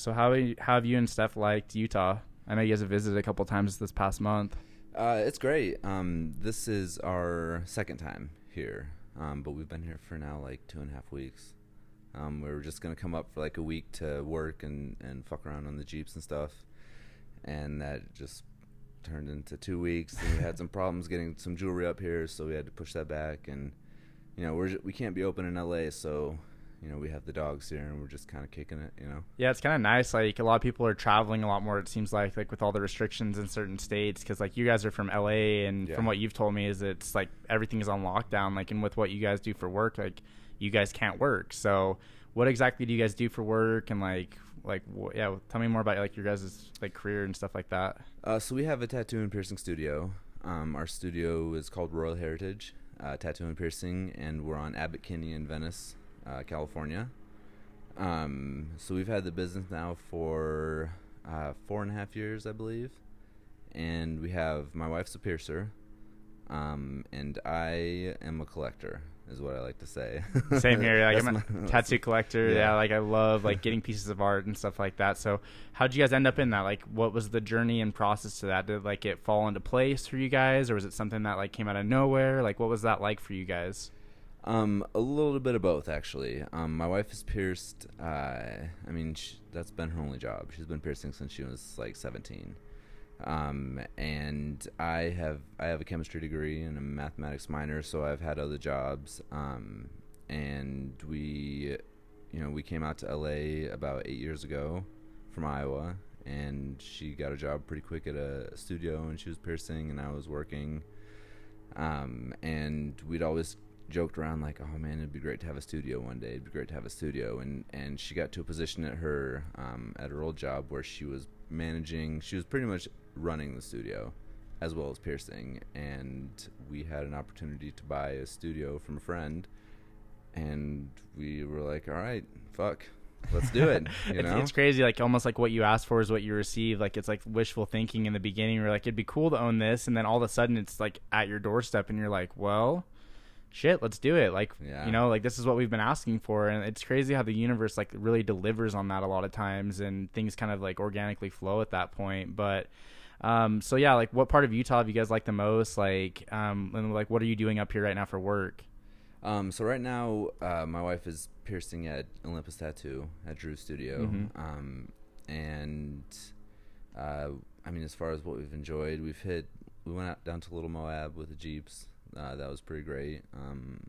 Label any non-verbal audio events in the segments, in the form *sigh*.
So how how have you and Steph liked Utah? I know you guys have visited a couple times this past month. Uh, it's great. Um, this is our second time here, um, but we've been here for now like two and a half weeks. Um, we were just gonna come up for like a week to work and and fuck around on the jeeps and stuff, and that just turned into two weeks. And we had some *laughs* problems getting some jewelry up here, so we had to push that back. And you know, we're we can't be open in LA, so you know, we have the dogs here and we're just kind of kicking it, you know. Yeah, it's kind of nice. Like a lot of people are traveling a lot more. It seems like like with all the restrictions in certain states, because like you guys are from LA, and yeah. from what you've told me is it's like everything is on lockdown. Like, and with what you guys do for work, like you guys can't work. So, what exactly do you guys do for work? And like, like wh- yeah, tell me more about like your guys' like career and stuff like that. Uh, so we have a tattoo and piercing studio. Um, our studio is called Royal Heritage uh, Tattoo and Piercing, and we're on Abbot Kinney in Venice uh, California. Um, so we've had the business now for uh, four and a half years, I believe, and we have my wife's a piercer, um, and I am a collector, is what I like to say. Same here. *laughs* Like I'm a *laughs* tattoo *laughs* collector. Yeah. yeah. like I love like getting pieces of art and stuff like that. So, how did you guys end up in that? Like, what was the journey and process to that? Did like it fall into place for you guys, or was it something that like came out of nowhere? Like, what was that like for you guys? Um, a little bit of both, actually. Um, my wife is pierced. Uh, I mean, she, that's been her only job. She's been piercing since she was like 17. Um, and I have I have a chemistry degree and a mathematics minor, so I've had other jobs. Um, and we, you know, we came out to LA about eight years ago from Iowa, and she got a job pretty quick at a studio, and she was piercing, and I was working. Um, and we'd always joked around like, "Oh man, it'd be great to have a studio one day. It'd be great to have a studio." And and she got to a position at her um, at her old job where she was managing. She was pretty much running the studio, as well as piercing. And we had an opportunity to buy a studio from a friend, and we were like, "All right, fuck." Let's do it. *laughs* You know? it's, crazy, like almost like what you ask for is what you receive. Like it's like wishful thinking in the beginning. You're like, it'd be cool to own this, and then all of a sudden it's like at your doorstep, and you're like, well, shit, let's do it. Like, yeah. you know, like this is what we've been asking for. And it's crazy how the universe like really delivers on that a lot of times and things kind of like organically flow at that point. But, um, so yeah, like what part of Utah have you guys like the most? Like, um, and like what are you doing up here right now for work? Um, so right now, uh, my wife is piercing at Olympus Tattoo at Drew Studio. Mm-hmm. Um, and, uh, I mean, as far as what we've enjoyed, we've hit, we went out down to Little Moab with the Jeeps uh, that was pretty great. Um,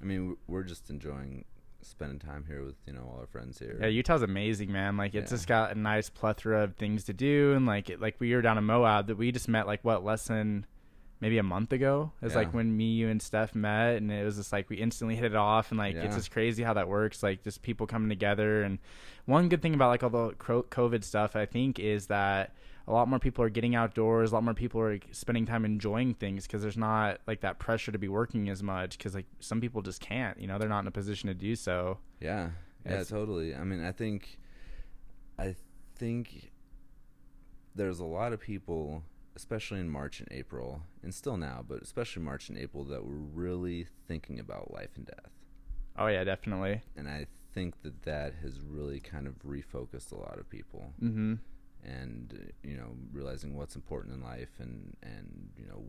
I mean, we're just enjoying spending time here with you know all our friends here. Yeah, Utah's amazing, man. Like it's yeah. just got a nice plethora of things to do, and like it, like we were down in Moab that we just met like what less than maybe a month ago. It's yeah. like when me, you, and Steph met, and it was just like we instantly hit it off, and like yeah. it's just crazy how that works. Like just people coming together, and one good thing about like all the COVID stuff, I think, is that a lot more people are getting outdoors. A lot more people are spending time enjoying things because there's not like that pressure to be working as much because like some people just can't. You know, they're not in a position to do so. Yeah, yeah, it's, totally. I mean, I think, I think there's a lot of people, especially in March and April, and still now, but especially March and April, that were really thinking about life and death. Oh yeah, definitely. And I think that that has really kind of refocused a lot of people. Mm-hmm and uh, you know realizing what's important in life and and you know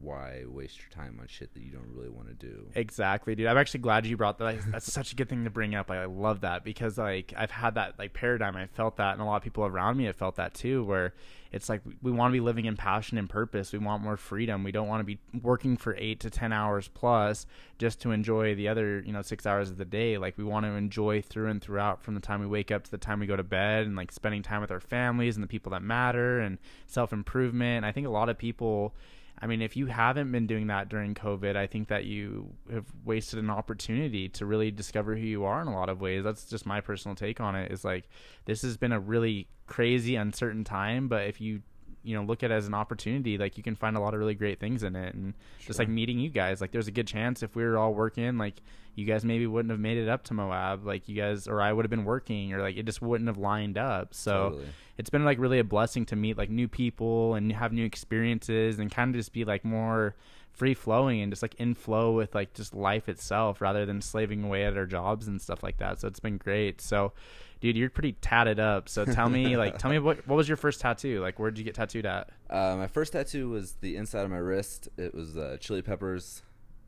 why waste your time on shit that you don't really want to do exactly dude i'm actually glad you brought that that's such a good thing to bring up like, i love that because like i've had that like paradigm i felt that and a lot of people around me have felt that too where it's like we want to be living in passion and purpose. We want more freedom. We don't want to be working for eight to ten hours plus just to enjoy the other, you know, six hours of the day. Like we want to enjoy through and throughout from the time we wake up to the time we go to bed and like spending time with our families and the people that matter and self improvement. I think a lot of people I mean, if you haven't been doing that during COVID, I think that you have wasted an opportunity to really discover who you are in a lot of ways. That's just my personal take on it. Is like this has been a really crazy, uncertain time, but if you you know look at it as an opportunity like you can find a lot of really great things in it and sure. just like meeting you guys like there's a good chance if we were all working like you guys maybe wouldn't have made it up to moab like you guys or i would have been working or like it just wouldn't have lined up so totally. it's been like really a blessing to meet like new people and have new experiences and kind of just be like more free flowing and just like in flow with like just life itself rather than slaving away at our jobs and stuff like that. So it's been great. So dude, you're pretty tatted up. So tell me *laughs* like tell me what what was your first tattoo? Like where did you get tattooed at? Uh, my first tattoo was the inside of my wrist. It was a Chili Peppers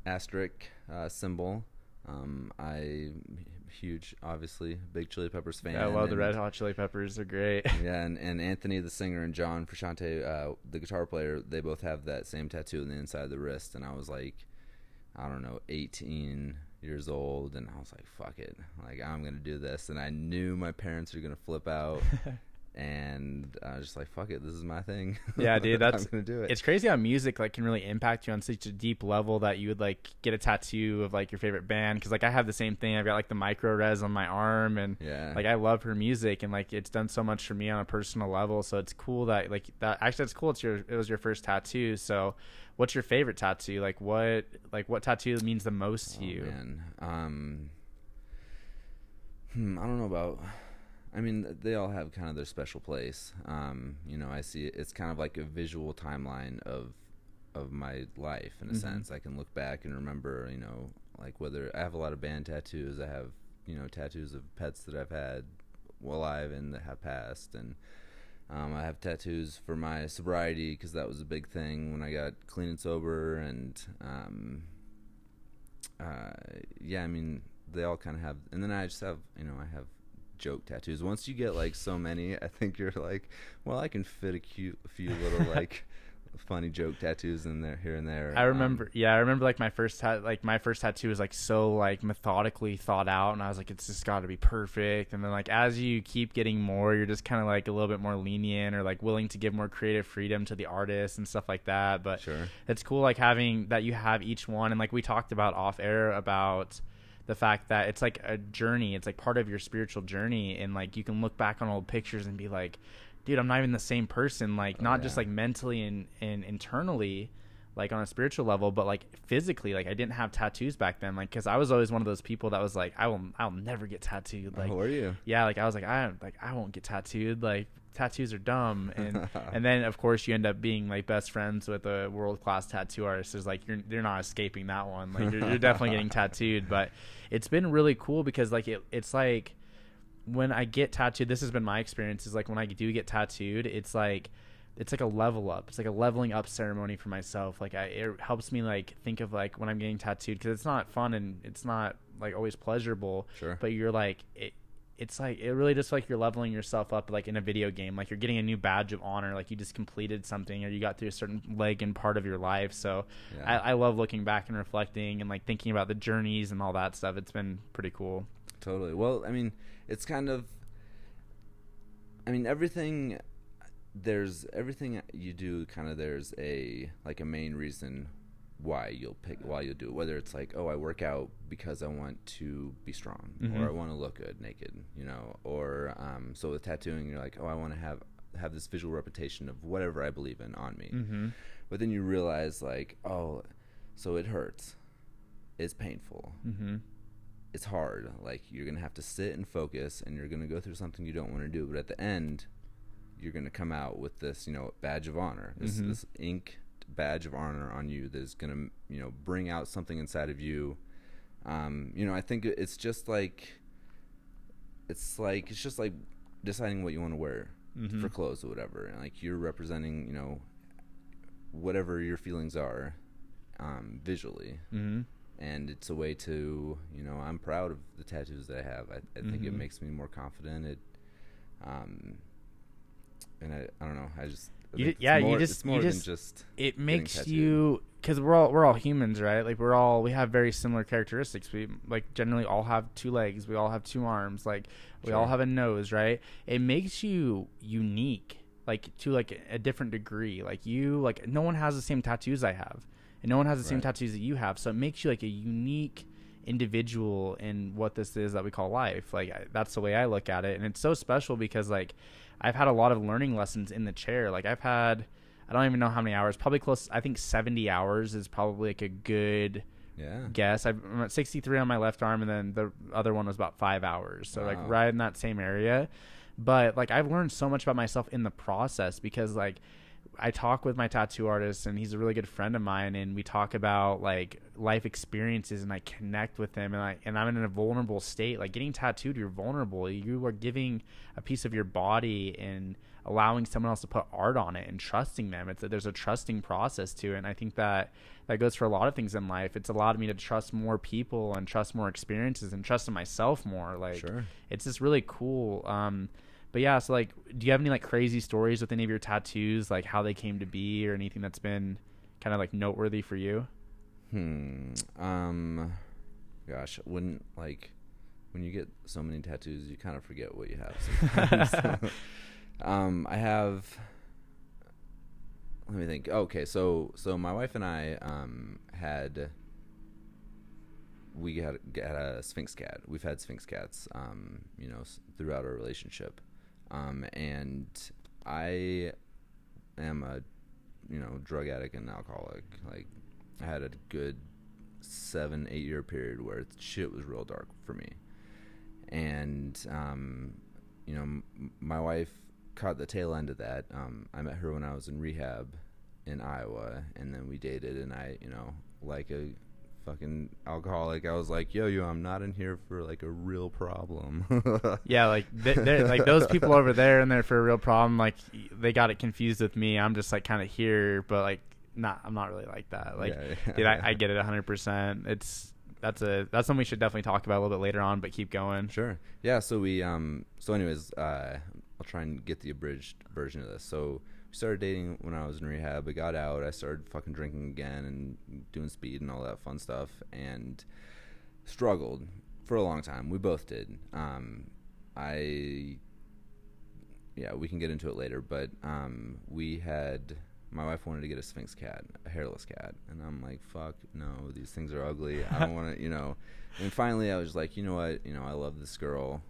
asterisk uh, symbol. Um, I huge, obviously, big Chili Peppers fan. I love the Red Hot Chili Peppers. They're great. *laughs* Yeah, and, and Anthony, the singer, and John Frusciante, uh, the guitar player, they both have that same tattoo on the inside of the wrist. And I was like, I don't know, 18 years old, and I was like, fuck it, like I'm gonna do this. And I knew my parents were gonna flip out, *laughs* and I was just like, fuck it, this is my thing. *laughs* Yeah, dude, that's- I'm gonna do it. it's crazy how music like can really impact you on such a deep level that you would like get a tattoo of like your favorite band because like I have the same thing. I've got like the micro res on my arm and yeah, like I love her music and like it's done so much for me on a personal level. So it's cool that like that actually it's cool. It's your it was your first tattoo. So what's your favorite tattoo? Like what like what tattoo means the most to Oh, you? man. Um, hmm, I don't know about. I mean, they all have kind of their special place. Um, you know, I see it, it's kind of like a visual timeline of of my life in a Mhm. sense. I can look back and remember, you know, like whether I have a lot of band tattoos. I have, you know, tattoos of pets that I've had while alive and that have passed, and um, I have tattoos for my sobriety because that was a big thing when I got clean and sober, and um, uh, yeah, I mean, they all kind of have, and then I just have, you know, I have joke tattoos. Once you get like so many, I think you're like, well, I can fit a cute, a few little *laughs* like funny joke tattoos in there here and there. I Um, remember, yeah, I remember like my first tat, like my first tattoo was like so like methodically thought out, and I was like, it's just got to be perfect. And then like as you keep getting more, you're just kind of like a little bit more lenient or like willing to give more creative freedom to the artist and stuff like that. But sure. it's cool like having that you have each one, and like we talked about off air about the fact that it's like a journey. It's like part of your spiritual journey, and like you can look back on old pictures and be like, dude, I'm not even the same person. Like Oh, not just oh, like mentally and and internally like on a spiritual level but like physically like i didn't have tattoos back then like because i was always one of those people that was like i will i'll never get tattooed like oh, How are you? yeah like i was like i like i won't get tattooed like tattoos are dumb and *laughs* and then of course you end up being like best friends with a world class tattoo artist is like you're you're not escaping that one like you're, you're definitely getting *laughs* tattooed but it's been really cool because like it it's like when i get tattooed this has been my experience is like when i do get tattooed it's like it's like a level up it's like a leveling up ceremony for myself like I, it helps me like think of like when i'm getting tattooed because it's not fun and it's not like always pleasurable Sure. but you're like it, it's like it really just like you're leveling yourself up like in a video game like you're getting a new badge of honor like you just completed something or you got through a certain leg and part of your life so Yeah. I, I love looking back and reflecting and like thinking about the journeys and all that stuff it's been pretty cool Totally. Well, I mean, it's kind of. I mean, everything. There's everything you do. Kind of, there's a like a main reason why you'll pick why you'll do it. Whether it's like, oh, I work out because I want to be strong, Mhm. or I want to look good naked, you know, or um, so with tattooing, you're like, oh, I want to have have this visual reputation of whatever I believe in on me. mm-hmm. But then you realize, like, oh, so it hurts. It's painful Mm-hmm. it's hard. Like you're gonna have to sit and focus, and you're gonna go through something you don't want to do. But at the end, you're gonna come out with this, you know, badge of honor. This Mhm. this ink badge of honor on you that is gonna, you know, bring out something inside of you. Um, you know, I think it's just like, it's like it's just like deciding what you want to wear Mhm. for clothes or whatever, and like you're representing, you know, whatever your feelings are, um, visually Mm-hmm. and it's a way to you know i'm proud of the tattoos that i have i, I think it Mhm. makes me more confident it um and i, I don't know i just You yeah, it's you just- you just- than just it makes you because we're all we're all humans right? Like we're all we have very similar characteristics. We like generally all have two legs we all have two arms like we all have a nose right? It makes you unique like to like a different degree. Like you like no one has the same tattoos i have and no one has the same tattoos that you have so it makes you like a unique individual in what this is that we call life. Like I, that's the way i look at it and it's so special because like i've had a lot of learning lessons in the chair like i've had I don't even know how many hours. Probably close. I think 70 hours is probably like a good yeah guess. I've- I'm at 63 on my left arm, and then the other one was about five hours. So like Wow. right in that same area. But like I've learned so much about myself in the process because like I talk with my tattoo artist, and he's a really good friend of mine, and we talk about like life experiences, and I connect with him, and I and I'm in a vulnerable state. Like getting tattooed, you're vulnerable. You are giving a piece of your body and allowing someone else to put art on it and trusting them. It's that there's a trusting process to it, and I think that that goes for a lot of things in life. It's allowed me to trust more people and trust more experiences and trust in myself more. Like Sure. it's just really cool. Um, but yeah, so like, do you have any like crazy stories with any of your tattoos, like how they came to be, or anything that's been kind of like noteworthy for you? Hmm. Um. Gosh, when like when you get so many tattoos, you kind of forget what you have. *laughs* *laughs* Um, I have. Let me think. Okay, so so my wife and I um had. We had, had a Sphynx cat. We've had Sphynx cats, um, you know, throughout our relationship, um, and I am a, you know, drug addict and alcoholic. Like, I had a good seven, eight year period where shit was real dark for me. And, um, you know, m- my wife caught the tail end of that. Um, I met her when I was in rehab in Iowa, and then we dated. And I, you know, like a fucking alcoholic, I was like, "Yo, yo, I'm not in here for like a real problem." *laughs* Yeah, like they, like those people over there in there for a real problem. Like they got it confused with me. I'm just like kind of here, but like not. I'm not really like that. Like, Yeah, yeah. dude, I, I get it 100. percent It's that's a that's something we should definitely talk about a little bit later on. But keep going. Sure. Yeah. So we um. So anyways, uh, I'll try and get the abridged version of this. So started dating when I was in rehab. I got out. I started fucking drinking again and doing speed and all that fun stuff, and struggled for a long time. We both did. Um, I. Yeah, we can get into it later, but um, we had my wife wanted to get a Sphynx cat, a hairless cat, and I'm like, fuck, no, these things are ugly. I don't want to, *laughs* you know. And finally, I was like, you know what, you know, I love this girl.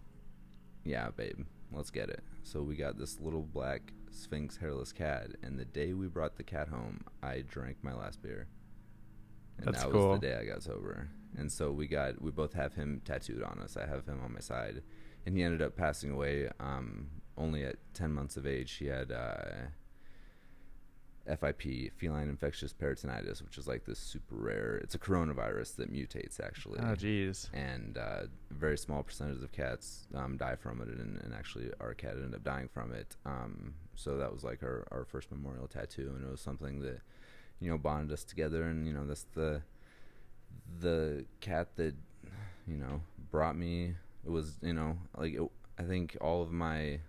Yeah, babe, let's get it. So we got this little black Sphynx hairless cat, and the day we brought the cat home, I drank my last beer. And That's that cool. was the day I got sober. And so we got, we both have him tattooed on us. I have him on my side, and he ended up passing away. Um, only at ten months of age, he had. Uh, FIP, feline infectious peritonitis, which is like this super rare. It's a coronavirus that mutates actually, Oh, jeez. and uh, very small percentage of cats um, die from it, and, and actually our cat ended up dying from it. Um, so that was like our, our first memorial tattoo, and it was something that you know bonded us together, and you know that's the the cat that you know brought me. It was you know like it, I think all of my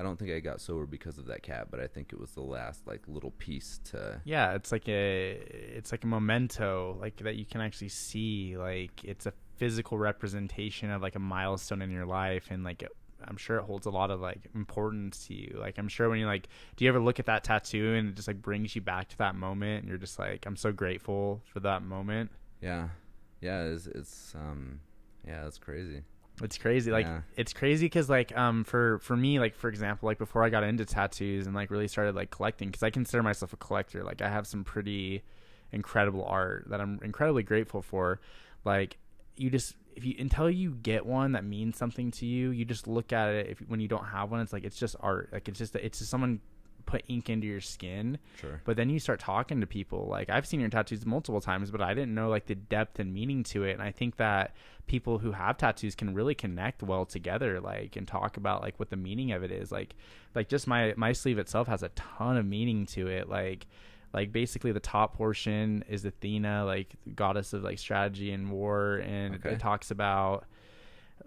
I don't think I got sober because of that cat, but I think it was the last like little piece to Yeah, it's like a it's like a memento, like that you can actually see. Like it's a physical representation of like a milestone in your life, and like it, I'm sure it holds a lot of like importance to you. Like I'm sure when you like, do you ever look at that tattoo and it just like brings you back to that moment, and you're just like, I'm so grateful for that moment. yeah, yeah. It's, it's um yeah, that's crazy. It's crazy. Like Yeah. it's crazy because like um for for me like for example like before I got into tattoos and like really started like collecting because I consider myself a collector. Like I have some pretty incredible art that I'm incredibly grateful for. Like you just if you until you get one that means something to you, you just look at it. If when you don't have one, it's like it's just art. Like it's just it's just someone put ink into your skin Sure. but then you start talking to people. Like I've seen your tattoos multiple times, but I didn't know like the depth and meaning to it. And I think that people who have tattoos can really connect well together, like and talk about like what the meaning of it is. Like like just my my sleeve itself has a ton of meaning to it. Like like basically the top portion is Athena, like goddess of like strategy and war, and Okay. it talks about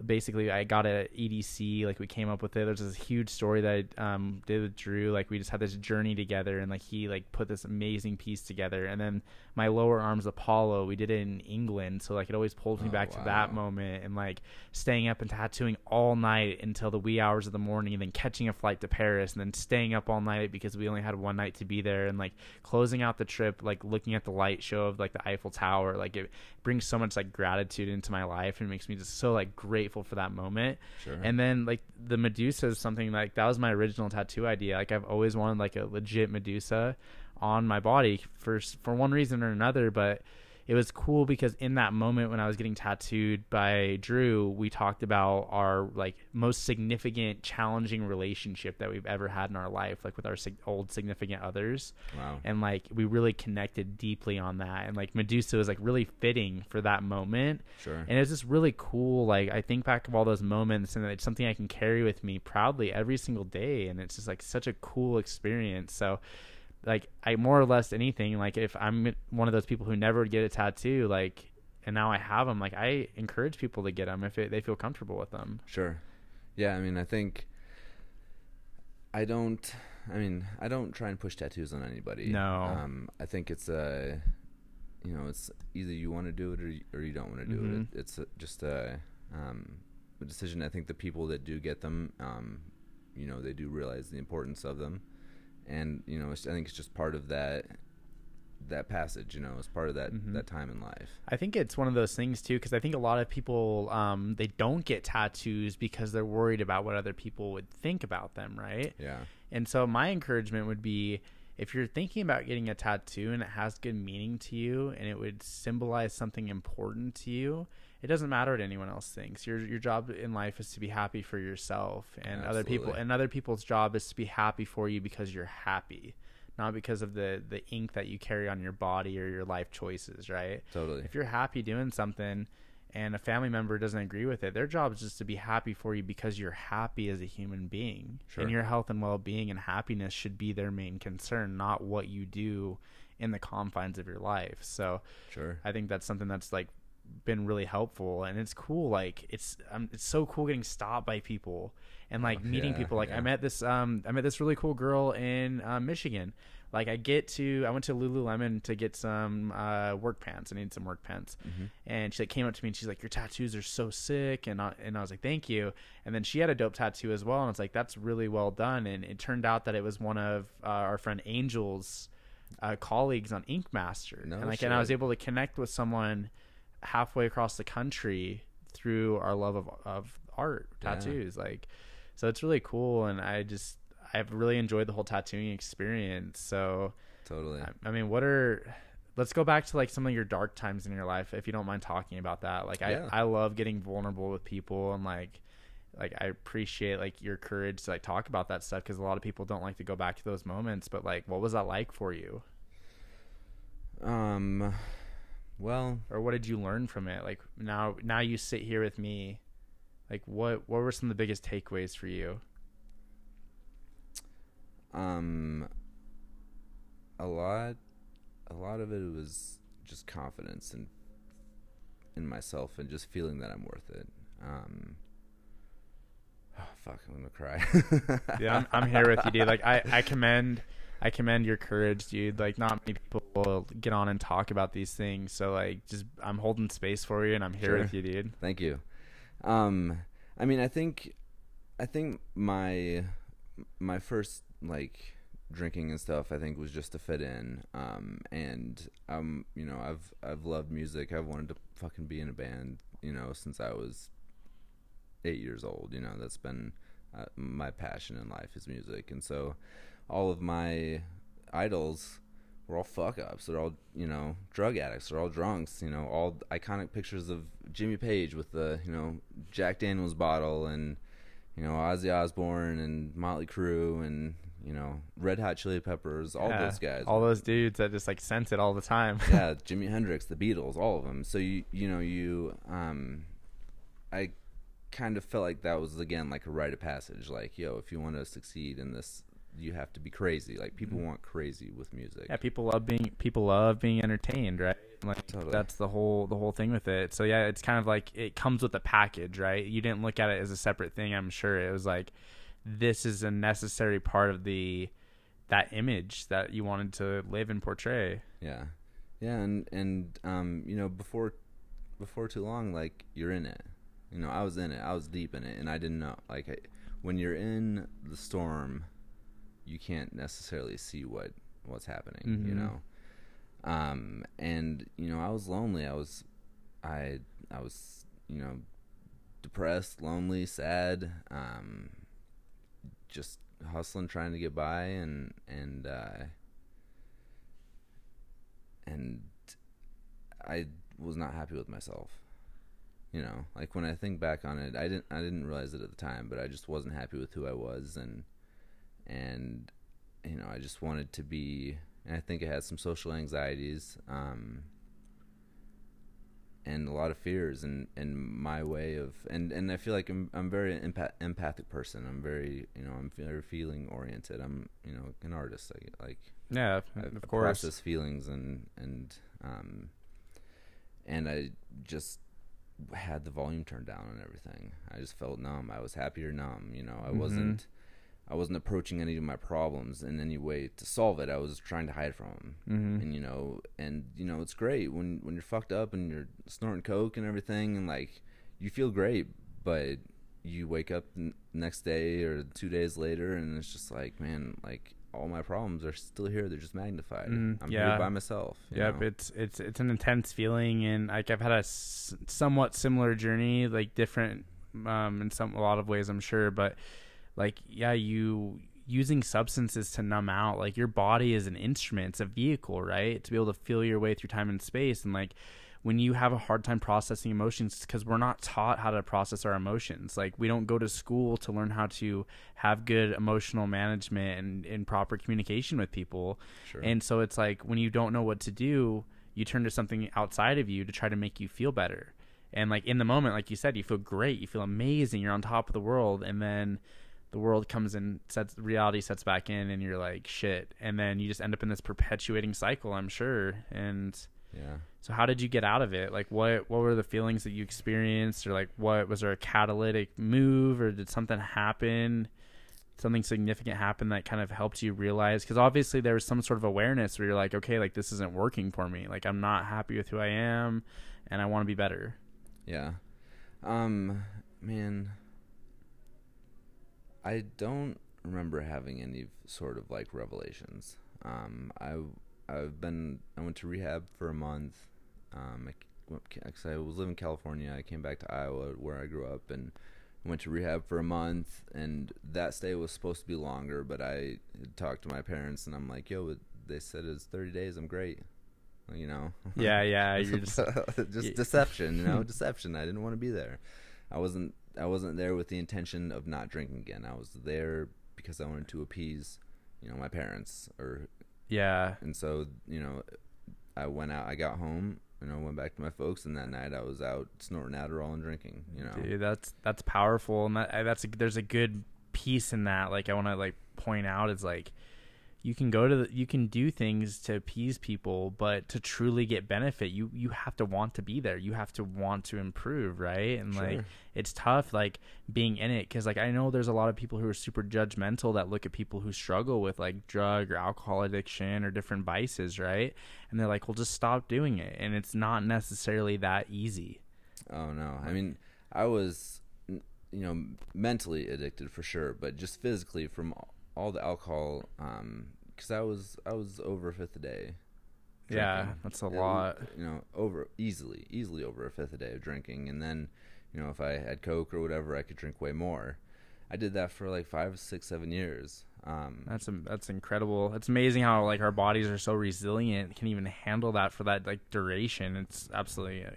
basically I got it at EDC. Like we came up with it. There's this huge story that I um, did with Drew. Like we just had this journey together, and like he like put this amazing piece together. And then my lower arms Apollo, we did it in England, so like it always pulls me Oh, back to that moment. And like staying up and tattooing all night until the wee hours of the morning, and then catching a flight to Paris, and then staying up all night because we only had one night to be there, and like closing out the trip, like looking at the light show of like the Eiffel Tower. Like it brings so much like gratitude into my life, and makes me just so like grateful for that moment. Sure. And then like the Medusa is something like that was my original tattoo idea. Like I've always wanted like a legit Medusa on my body for for one reason or another, but it was cool because in that moment when I was getting tattooed by Drew, we talked about our like most significant, challenging relationship that we've ever had in our life, like with our sig- old significant others. Wow. And like we really connected deeply on that, and like Medusa was like really fitting for that moment. Sure. And it's just really cool. Like I think back of all those moments, and it's something I can carry with me proudly every single day, and it's just like such a cool experience. So like I more or less anything like if I'm one of those people who never would get a tattoo like and now I have them like I encourage people to get them if it, they feel comfortable with them. Sure. Yeah, I mean, I think I don't. I mean, I don't try and push tattoos on anybody. No. Um, I think it's a, you know, it's either you want to do it or you, or you don't want to do Mhm. it. It's a, just a, um, a decision. I think the people that do get them, um, you know, they do realize the importance of them, and you know, it's, I think it's just part of that that passage. You know, it's part of that Mhm. that time in life. I think it's one of those things too because I think a lot of people um, they don't get tattoos because they're worried about what other people would think about them, right? Yeah. And so my encouragement would be if you're thinking about getting a tattoo and it has good meaning to you and it would symbolize something important to you, it doesn't matter what anyone else thinks. Your your job in life is to be happy for yourself and other people and other people's job is to be happy for you because you're happy, not because of the the ink that you carry on your body or your life choices, right? Totally. If you're happy doing something and a family member doesn't agree with it, their job is just to be happy for you because you're happy as a human being. Sure. And your health and well being and happiness should be their main concern, not what you do in the confines of your life. So Sure. I think that's something that's like been really helpful and it's cool like it's um, it's so cool getting stopped by people and like Oh, meeting yeah, people like yeah. i met this um i met this really cool girl in uh, michigan. Like i get to i went to lululemon to get some uh work pants. I need some work pants. Mhm. and she like, came up to me and she's like your tattoos are so sick. And I, and I was like thank you. And then she had a dope tattoo as well and it's like that's really well done. And it turned out that it was one of uh, our friend angel's uh, colleagues on ink master. No and like and i was able to connect with someone halfway across the country through our love of, of art Yeah. tattoos like so it's really cool and i just i've really enjoyed the whole tattooing experience so Totally. I, I mean what are let's go back to like some of your dark times in your life if you don't mind talking about that like Yeah. i i love getting vulnerable with people and like like i appreciate like your courage to like talk about that stuff because a lot of people don't like to go back to those moments but like what was that like for you Um. Well, or what did you learn from it like now now you sit here with me like what what were some of the biggest takeaways for you um, a lot, a lot of it was just confidence in in myself and just feeling that I'm worth it. Um. Oh, *sighs* fuck! I'm gonna cry. yeah I'm, *laughs* I'm here with you dude like i i commend i commend your courage dude like not many people get on and talk about these things so like just i'm holding space for you and i'm here Sure. with you dude Thank you. Um, I mean, I think, I think my my first like drinking and stuff, I think was just to fit in. Um, and um, you know, I've I've loved music. I've wanted to fucking be in a band, you know, since I was eight years old. You know, that's been uh, my passion in life is music, and so all of my idols were all fuck ups. They're all, you know, drug addicts. They're all drunks. You know, all iconic pictures of Jimmy Page with the, you know, Jack Daniels bottle and, you know, Ozzy Osbourne and Motley Crue and, you know, Red Hot Chili Peppers. All Yeah, those guys. all those dudes that just like sense it all the time yeah, *laughs* Jimi Hendrix, the Beatles, all of them. So you, you know, you, um, I kind of felt like that was again like a rite of passage. Like, yo, if you want to succeed in this, you have to be crazy. Like people want crazy with music. Mm-hmm. yeah people love being people love being entertained right like Totally. that's the whole the whole thing with it so yeah it's kind of like it comes with a package right you didn't look at it as a separate thing i'm sure it was like this is a necessary part of the that image that you wanted to live and portray Yeah, yeah, and and um, you know, before before too long, like you're in it. You know, I was in it. I was deep in it, and I didn't know. Like, I, when you're in the storm, you can't necessarily see what what's happening. You Mhm. know, um, and you know, I was lonely. I was, I, I was, you know, depressed, lonely, sad. Um, just hustling, trying to get by, and and. uh and I was not happy with myself. You know, like when I think back on it, I didn't I didn't realize it at the time, but I just wasn't happy with who I was and and you know, I just wanted to be and I think I had some social anxieties. Um and a lot of fears and and my way of and and I feel like I'm I'm very empath, empathic person. I'm very you know I'm very feeling oriented. I'm you know an artist. I, like yeah, I, of I course. process feelings and and um and I just had the volume turned down on everything. I just felt numb. I was happier numb. You know I Mhm. wasn't. I wasn't approaching any of my problems in any way to solve it. I was trying to hide from them hmm and you know and you know it's great when when you're fucked up and you're snorting coke and everything and like you feel great but you wake up n- next day or two days later and it's just like man like all my problems are still here they're just magnified Mm, i'm yeah. here by myself Yep, know? it's it's it's an intense feeling, and like I've had a s- somewhat similar journey, like different um, in some a lot of ways, I'm sure, but like yeah, you using substances to numb out, like your body is an instrument, it's a vehicle, right, to be able to feel your way through time and space, and like when you have a hard time processing emotions because we're not taught how to process our emotions. Like we don't go to school to learn how to have good emotional management and, and proper communication with people. Sure. And so it's like when you don't know what to do, you turn to something outside of you to try to make you feel better. And like in the moment, like you said, you feel great, you feel amazing, you're on top of the world, and then the world comes and sets reality sets back in and you're like shit. And then you just end up in this perpetuating cycle, I'm sure. And yeah so how did you get out of it? Like what what were the feelings that you experienced or like what was there a catalytic move or did something happen? Something significant happen that kind of helped you realize because obviously there was some sort of awareness where you're like, okay, like this isn't working for me. Like I'm not happy with who I am and I want to be better. Yeah. Um man I don't remember having any sort of like revelations. Um I I've been I went to rehab for a month. Um I, 'cause I was living in California. I came back to Iowa where I grew up and went to rehab for a month and that stay was supposed to be longer, but I talked to my parents and I'm like, "Yo, they said it's 30 days. I'm great." You know. Yeah, yeah. You're *laughs* just just deception, you know, *laughs* deception. I didn't want to be there. I wasn't. I wasn't there with the intention of not drinking again. I was there because I wanted to appease, you know, my parents. Or yeah. and so you know, I went out. I got home. You know, went back to my folks, and that night I was out snorting Adderall and drinking. You know, Dude, that's that's powerful, and that that's a, there's a good piece in that. Like I want to like point out is like you can go to the, you can do things to appease people, but to truly get benefit, you you have to want to be there. You have to want to improve, right? And like it's tough like being in it because like I know there's a lot of people who are super judgmental that look at people who struggle with like drug or alcohol addiction or different vices, right? And they're like, well, just stop doing it, and it's not necessarily that easy. Oh no! I mean, I was, you know, mentally addicted for sure, but just physically from all the alcohol, because I was I was over a fifth a day. Yeah, that's a At lot. You know, over easily, easily over a fifth a day of drinking, and then, you know, if I had Coke or whatever, I could drink way more. I did that for like five, six, seven years. Um, That's that's incredible. It's amazing how like our bodies are so resilient, can even handle that for that like duration. It's absolutely uh,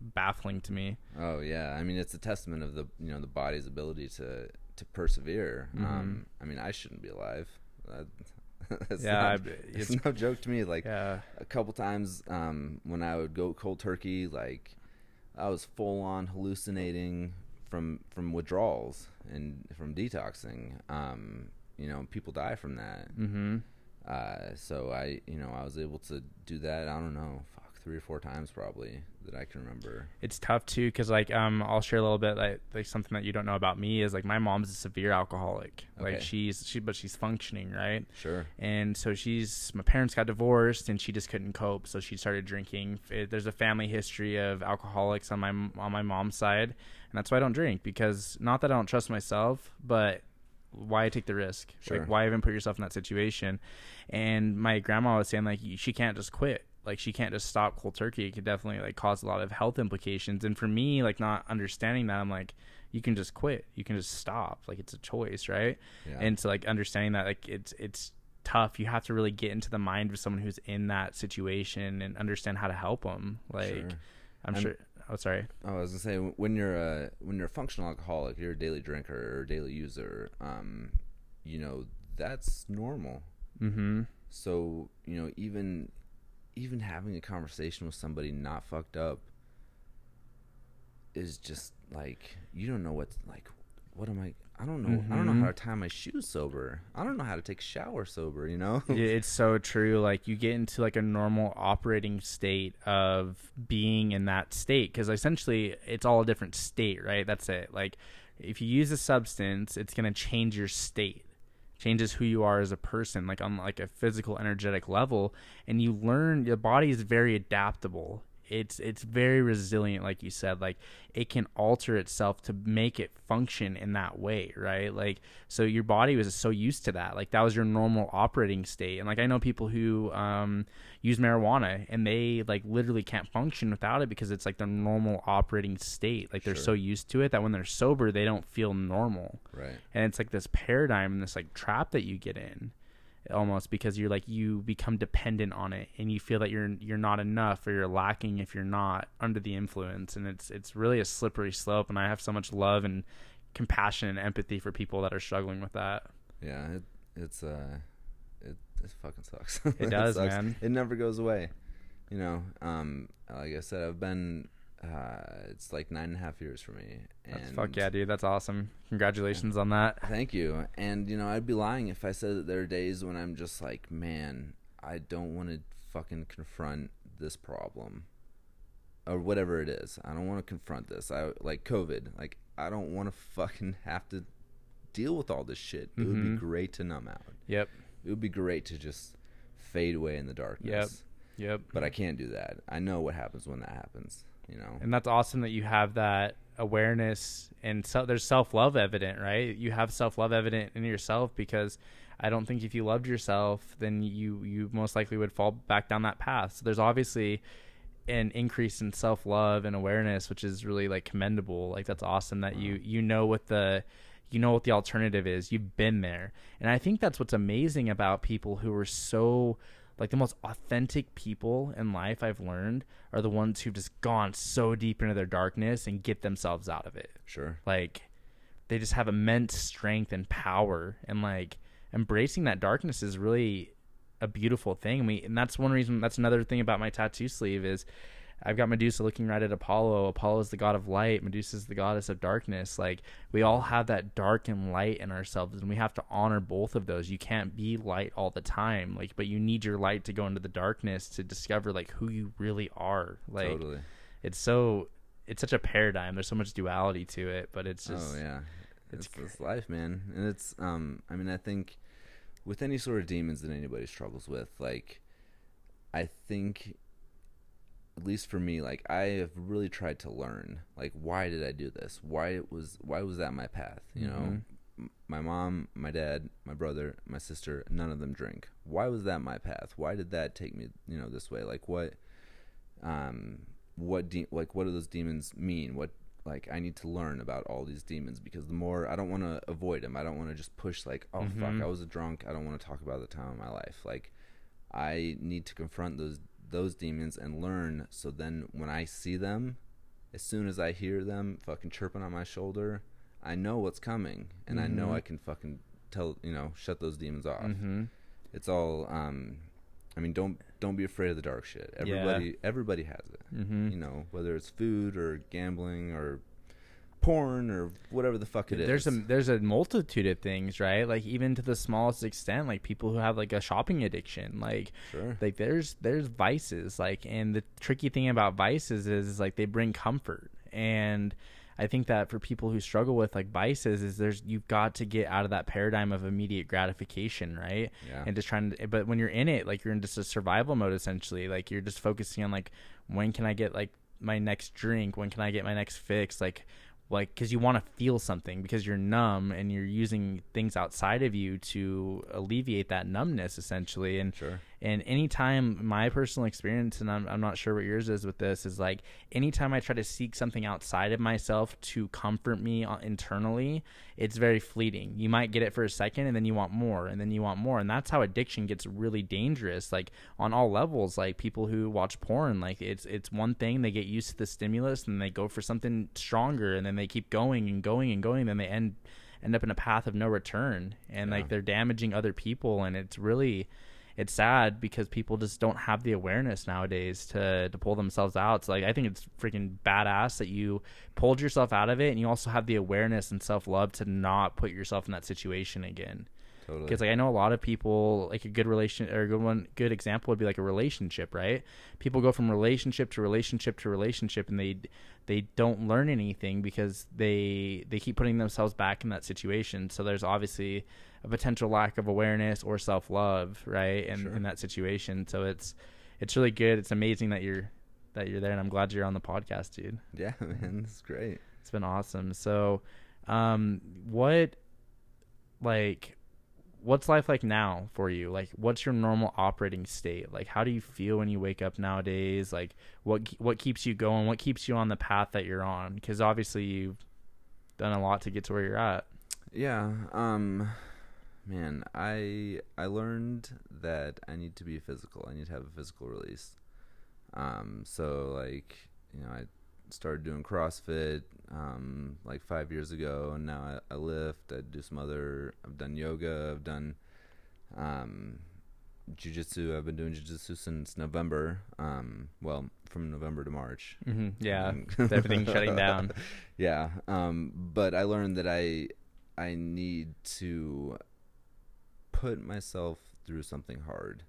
baffling to me. Oh yeah, I mean it's a testament of the you know the body's ability to to persevere. Mhm. Um, I mean I shouldn't be alive. That, *laughs* that's Yeah, not, I- *laughs* it's, it's- no joke to me. Like Yeah, a couple times um, when I would go cold turkey, like I was full on hallucinating from from withdrawals and from detoxing. Um, you know, people die from that. hmm Uh, so I, you know, I was able to do that. I don't know, three or four times probably that I can remember. it's tough too because like um I'll share a little bit like like something that you don't know about me is like my mom's a severe alcoholic. Like she's she but she's functioning right. Sure. and so she's my parents got divorced and she just couldn't cope so she started drinking It- there's a family history of alcoholics on my on my mom's side and that's why I don't drink because not that I don't trust myself but why take the risk Sure. like why even put yourself in that situation and my grandma was saying like she can't just quit like she can't just stop cold turkey it could definitely like cause a lot of health implications and for me like not understanding that i'm like you can just quit you can just stop like it's a choice right Yeah. and so like understanding that like it's it's tough. You have to really get into the mind of someone who's in that situation and understand how to help them. Like, Sure. I'm I'm- sure. Oh, sorry. Oh, I was gonna say when you're a when you're a functional alcoholic, you're a daily drinker or daily user. Um, you know that's normal. Mm-hmm. So you know even even having a conversation with somebody not fucked up is just like you don't know what like what am I I don't know I don't know Mhm. how to tie my shoes sober. I don't know how to take a shower sober, you know? Yeah, it's so true. Like you get into like a normal operating state of being in that state because essentially it's all a different state, right? That's it. Like if you use a substance, it's gonna change your state, changes who you are as a person, like on like a physical, energetic level, and you learn your body is very adaptable. It's it's very resilient, like you said. Like it can alter itself to make it function in that way, right? Like so your body was so used to that. Like that was your normal operating state. And like I know people who um use marijuana and they like literally can't function without it because it's like their normal operating state. Like they're Sure. so used to it that when they're sober they don't feel normal. right. And it's like this paradigm and this like trap that you get in almost because you're like you become dependent on it and you feel that you're you're not enough or you're lacking if you're not under the influence and it's it's really a slippery slope and I have so much love and compassion and empathy for people that are struggling with that. Yeah, it, it's uh, it it fucking sucks. *laughs* It does, sucks. man. It never goes away. You know, um, like I said, I've been. Uh, it's like nine and a half years for me. And That's fuck yeah, dude. That's awesome. Congratulations on that. Thank you. And you know, I'd be lying if I said that there are days when I'm just like, man, I don't want to fucking confront this problem, or whatever it is. I don't want to confront this. I like COVID. Like, I don't want to *laughs* fucking have to deal with all this shit. It would be Mhm. great to numb out. Yep. It would be great to just fade away in the darkness. Yep. Yep. But I can't do that. I know what happens when that happens. You know. And that's awesome that you have that awareness and so there's self-love evident, right? You have self-love evident in yourself because I don't think if you loved yourself, then you you most likely would fall back down that path. So there's obviously an increase in self-love and awareness, which is really like commendable. Like that's awesome that you you know what the you know what the alternative is. You've been there. And I think that's what's amazing about people who are so like the most authentic people in life I've learned are the ones who've just gone so deep into their darkness and get themselves out of it. Sure. Like they just have immense strength and power and like embracing that darkness is really a beautiful thing. And we and that's one reason that's another thing about my tattoo sleeve is I've got Medusa looking right at Apollo. Apollo is the god of light. Medusa is the goddess of darkness. Like we all have that dark and light in ourselves, and we have to honor both of those. You can't be light all the time, like, but you need your light to go into the darkness to discover like who you really are. Like totally. it's so it's such a paradigm. There's so much duality to it, but it's just oh yeah, it's it's, it's life, man, and it's um. I mean, I think with any sort of demons that anybody struggles with, like, I think, at least for me, like I have really tried to learn, like, why did I do this? Why it was why was that my path? You know, Mhm. My mom, my dad, my brother, my sister, none of them drink. Why was that my path? Why did that take me, you know, this way? Like, what, um, what de- like what do those demons mean? What like I need to learn about all these demons because the more I don't want to avoid them. I don't want to just push like, oh Mhm. fuck, I was a drunk. I don't want to talk about the time of my life. Like I need to confront those those demons and learn so then when I see them, as soon as I hear them fucking chirping on my shoulder, I know what's coming and I know Mhm. I can fucking tell, you know, shut those demons off. hmm It's all um I mean, don't don't be afraid of the dark shit. Yeah. Everybody everybody has it hmm you know, whether it's food or gambling or porn or whatever the fuck it is. there's a there's a multitude of things, right? Like even to the smallest extent, like people who have like a shopping addiction, like sure. like there's there's vices, like and the tricky thing about vices is, is like they bring comfort, and I think that for people who struggle with like vices, is there's you've got to get out of that paradigm of immediate gratification, right? Yeah. and just trying to but when you're in it like you're in just a survival mode essentially like you're just focusing on like when can i get like my next drink when can i get my next fix like like because you want to feel something because you're numb and you're using things outside of you to alleviate that numbness essentially and sure. And anytime my personal experience, and I'm, I'm not sure what yours is with this, is like anytime I try to seek something outside of myself to comfort me uh, internally, it's very fleeting. You might get it for a second and then you want more and then you want more. And that's how addiction gets really dangerous, like on all levels. Like people who watch porn, like it's it's one thing, they get used to the stimulus and they go for something stronger and then they keep going and going and going, And then they end end up in a path of no return and Yeah. like they're damaging other people and it's really it's sad because people just don't have the awareness nowadays to to pull themselves out. So like I think it's freaking badass that you pulled yourself out of it and you also have the awareness and self love to not put yourself in that situation again. Totally. Because like I know a lot of people like a good relation or a good one good example would be like a relationship, right? People go from relationship to relationship to relationship and they they don't learn anything because they they keep putting themselves back in that situation. So there's obviously a potential lack of awareness or self love, right? In Sure. in that situation. So it's it's really good. It's amazing that you're that you're there and I'm glad you're on the podcast, dude. yeah, *laughs* man, this is great. It's been awesome. So, um, what, like, what's life like now for you? Like, what's your normal operating state? Like, how do you feel when you wake up nowadays? Like, what what keeps you going? What keeps you on the path that you're on? Because obviously you've done a lot to get to where you're at. Yeah. Um man, I I learned that I need to be physical. I need to have a physical release. Um so like, you know, I started doing CrossFit um like 5 years ago and now I, I lift, I do some other I've done yoga, I've done um jiu-jitsu. I've been doing jiu-jitsu since November. Um well, from November to March. Mm-hmm. Yeah, Um, everything shutting down. *laughs* Yeah, um, but I learned that I I need to put myself through something hard,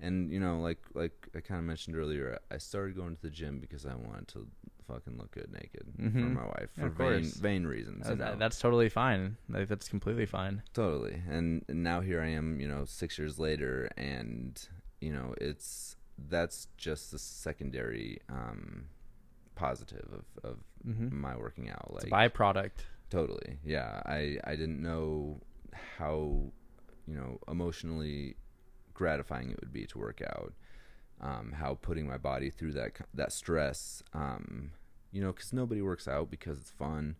and you know, like like I kind of mentioned earlier, I started going to the gym because I wanted to fucking look good naked for Mhm. my wife Yeah, for vain course. vain reasons. That- that's totally fine. Like, that's completely fine. Totally. And, and now here I am, you know, six years later, and you know, it's that's just the secondary um, positive of, of Mm-hmm. my working out. It's Like a byproduct. totally, yeah. I I didn't know how you know emotionally gratifying it would be to work out. Um, how putting my body through that that stress, um, you know, because nobody works out because it's fun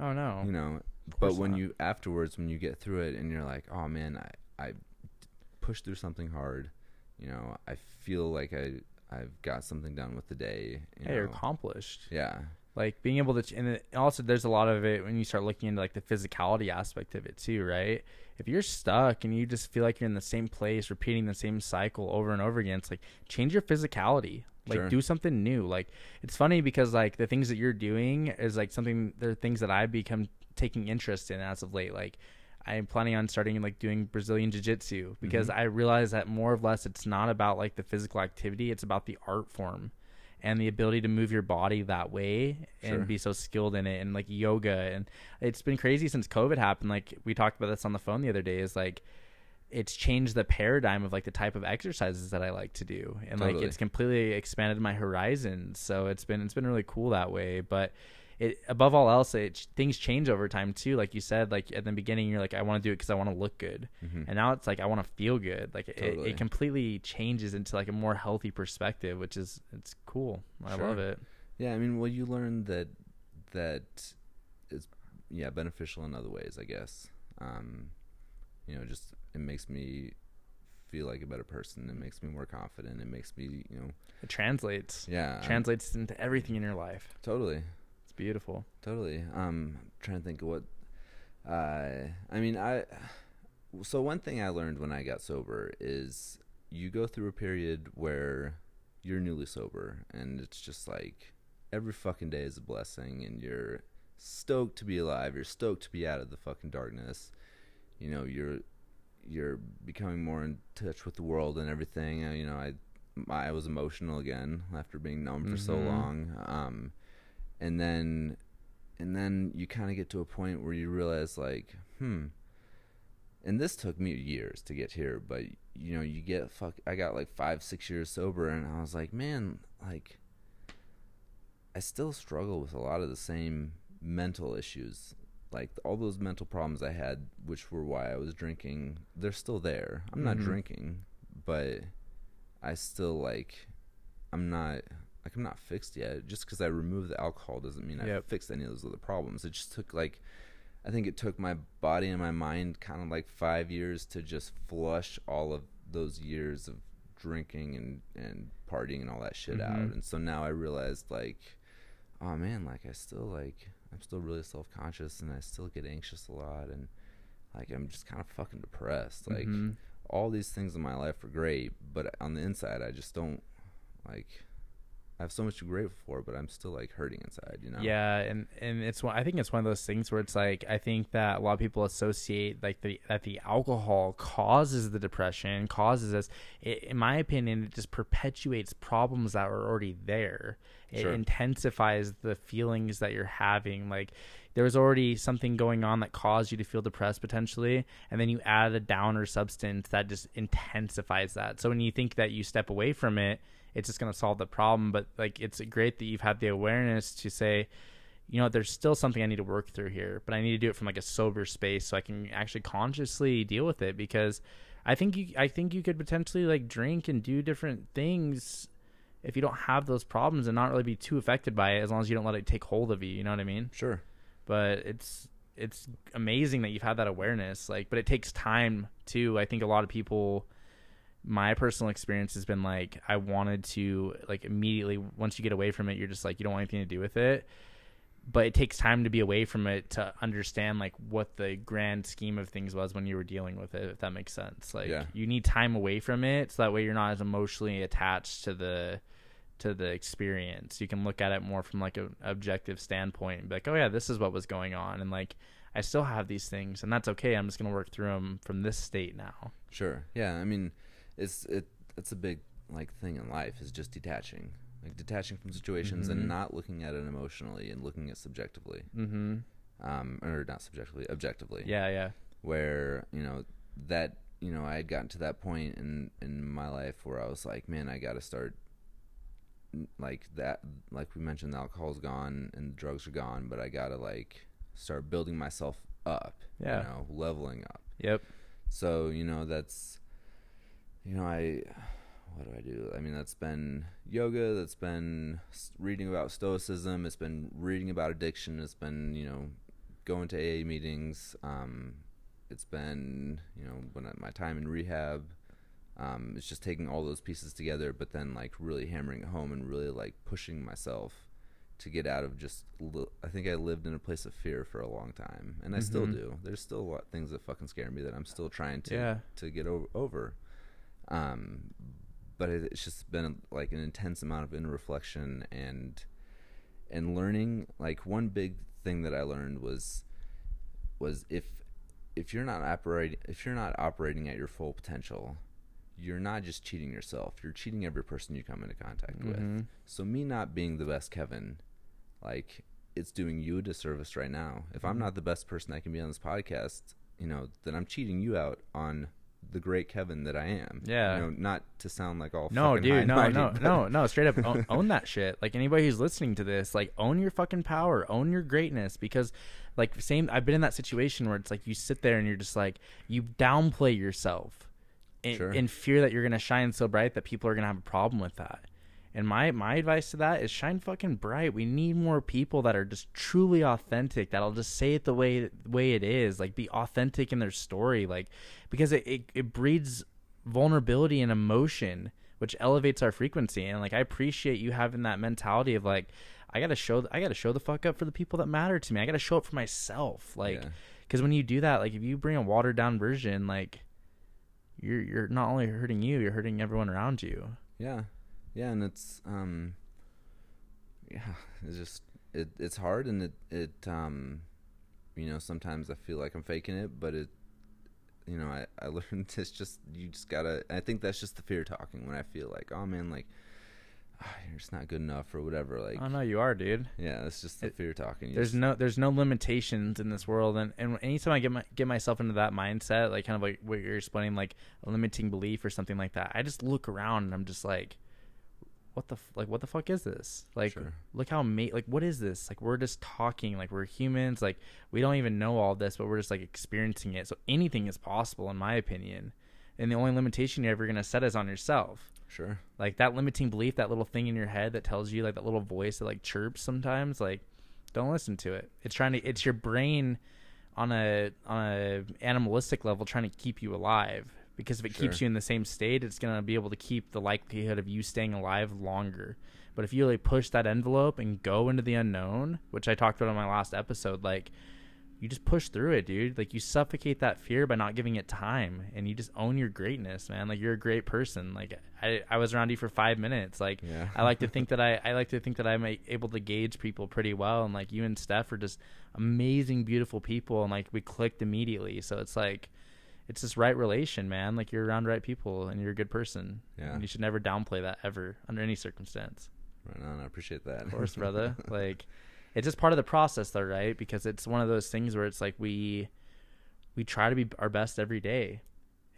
Oh no. you know but when not. you afterwards when you get through it and you're like oh man i i pushed through something hard you know i feel like i i've got something done with the day you hey, you're accomplished. yeah like being able to ch- and it, also there's a lot of it when you start looking into like the physicality aspect of it too right if you're stuck and you just feel like you're in the same place repeating the same cycle over and over again it's like change your physicality like Sure. do something new like it's funny because like the things that you're doing is like something they're things that i've become taking interest in as of late like i'm planning on starting like doing brazilian jiu-jitsu because Mhm. i realize that more or less it's not about like the physical activity it's about the art form and the ability to move your body that way and Sure. be so skilled in it and like yoga. And it's been crazy since covid happened. Like we talked about this on the phone the other day is like it's changed the paradigm of like the type of exercises that I like to do. And like it's completely expanded my horizons so it's been it's been really cool that way. But it above all else it things change over time too like you said like at the beginning you're like I want to do it because I want to look good Mhm. and now it's like I want to feel good. Like it, Totally. it completely changes into like a more healthy perspective, which is it's cool. I Sure. love it. yeah i mean well you learn that that it's yeah beneficial in other ways i guess um you know just it makes me feel like a better person it makes me more confident it makes me you know It translates. yeah translates into everything in your life. totally beautiful. Totally. Um, trying to think of what. Uh, I mean, I. So one thing I learned when I got sober is you go through a period where you're newly sober, and it's just like every fucking day is a blessing, and you're stoked to be alive. You're stoked to be out of the fucking darkness. You know, you're you're becoming more in touch with the world and everything. Uh, you know, I I was emotional again after being numb for so Mhm. long. Um, and then and then you kind of get to a point where you realize like hmm and this took me years to get here but you know you get fuck i got like five six years sober and i was like man like i still struggle with a lot of the same mental issues like all those mental problems i had which were why i was drinking they're still there i'm not Mhm. drinking but I still like I'm not like I'm not fixed yet. Just because I removed the alcohol doesn't mean Yep. I fixed any of those other problems. It just took like I think it took my body and my mind kind of like five years to just flush all of those years of drinking and and partying and all that shit out. Mhm. And so now I realized like, oh man, like I still like I'm still really self conscious and I still get anxious a lot and like I'm just kind of fucking depressed. Like Mhm. all these things in my life are great, but on the inside, I just don't like. I have so much to be grateful for, but I'm still like hurting inside. You know? Yeah, and and it's one. I think it's one of those things where it's like I think that a lot of people associate like the that the alcohol causes the depression, causes us. It, in my opinion, it just perpetuates problems that are already there. It Sure. intensifies the feelings that you're having. Like there was already something going on that caused you to feel depressed potentially, and then you add a downer substance that just intensifies that. So when you think that you step away from it, it's just going to solve the problem. But like it's great that you've had the awareness to say, you know, there's still something I need to work through here, but I need to do it from like a sober space so I can actually consciously deal with it because I think you I think you could potentially like drink and do different things if you don't have those problems and not really be too affected by it as long as you don't let it take hold of you, you know what I mean? Sure. But it's it's amazing that you've had that awareness like but it takes time too. I think a lot of people my personal experience has been like I wanted to like immediately once you get away from it you're just like you don't want anything to do with it but it takes time to be away from it to understand like what the grand scheme of things was when you were dealing with it if that makes sense like Yeah. you need time away from it so that way you're not as emotionally attached to the to the experience you can look at it more from like an objective standpoint and be like oh yeah this is what was going on and like i still have these things and that's okay i'm just going to work through them from this state now Sure. Yeah. I mean, it's it. It's a big like thing in life is just detaching, like detaching from situations Mhm. and not looking at it emotionally and looking at it subjectively, mm-hmm um, or not subjectively, objectively. yeah yeah where you know that you know I had gotten to that point in in my life where I was like, man, I got to start like that. Like we mentioned, the alcohol's gone and the drugs are gone, but I got to like start building myself up. Yeah. you know, leveling up. yep So you know that's you know I what do I do? I mean that's been yoga. That's been reading about stoicism. It's been reading about addiction. It's been you know going to AA meetings. Um, it's been you know when I, my time in rehab. Um, it's just taking all those pieces together, but then like really hammering it home and really like pushing myself to get out of just. Li- I think I lived in a place of fear for a long time, and I still Mhm. do. There's still a lot of things that fucking scare me that I'm still trying to Yeah. to get over. over. Um, but it, it's just been like an intense amount of inner reflection and and learning. Like one big thing that I learned was was if if you're not operating if you're not operating at your full potential, you're not just cheating yourself. You're cheating every person you come into contact with. Mhm. So me not being the best Kevin, like it's doing you a disservice right now. If I'm Mhm. not the best person I can be on this podcast, you know, then I'm cheating you out on the great Kevin that I am. Yeah. You know, not to sound like all No, dude, no, no, no, no. Straight up, *laughs* own, own that shit. Like anybody who's listening to this, like own your fucking power, own your greatness. Because, like, same. I've been in that situation where it's like you sit there and you're just like you downplay yourself, in, Sure. in fear that you're gonna shine so bright that people are gonna have a problem with that. And my my advice to that is shine fucking bright. We need more people that are just truly authentic. That'll just say it the way way it is. Like be authentic in their story. Like because it, it, it breeds vulnerability and emotion, which elevates our frequency. And like I appreciate you having that mentality of like I gotta show I gotta show the fuck up for the people that matter to me. I gotta show up for myself. Like Yeah. because when you do that, like if you bring a watered down version, like you're you're not only hurting you, you're hurting everyone around you. Yeah, yeah, and it's um, yeah, it's just it it's hard and it it um, you know, sometimes I feel like I'm faking it, but it, you know, I I *laughs* learned it's just you just gotta. I think that's just the fear talking when I feel like, oh man, like. *sighs* you're just not good enough or whatever like I know you are, dude. yeah it's just the It- fear talking You There's just- no there's no limitations in this world, and and anytime I get my get myself into that mindset, like kind of like what you're explaining, like a limiting belief or something like that, I just look around and I'm just like, what the like what the fuck is this? Like Sure. look how ma- like what is this? Like we're just talking, like we're humans, like we don't even know all this, but we're just like experiencing it. So anything is possible, in my opinion. And the only limitation you're ever gonna set is on yourself. Sure. Like that limiting belief, that little thing in your head that tells you like that little voice that like chirps sometimes, like don't listen to it. It's trying to it's your brain on a on a animalistic level trying to keep you alive because if it keeps you in the same state, it's going to be able to keep the likelihood of you staying alive longer. But if you really push that envelope and go into the unknown, which I talked about on my last episode, like you just push through it, dude. Like you suffocate that fear by not giving it time and you just own your greatness, man. Like you're a great person. Like I, I was around you for five minutes. Like Yeah. I like to think *laughs* that I, I like to think that I'm able to gauge people pretty well. And like you and Steph are just amazing, beautiful people. And like we clicked immediately. So it's like, it's this right relation, man. Like you're around right people and you're a good person. Yeah. And you should never downplay that ever under any circumstance. Right on. I appreciate that. Of course, brother. *laughs* like it's just part of the process though, right? Because it's one of those things where it's like we we try to be our best every day.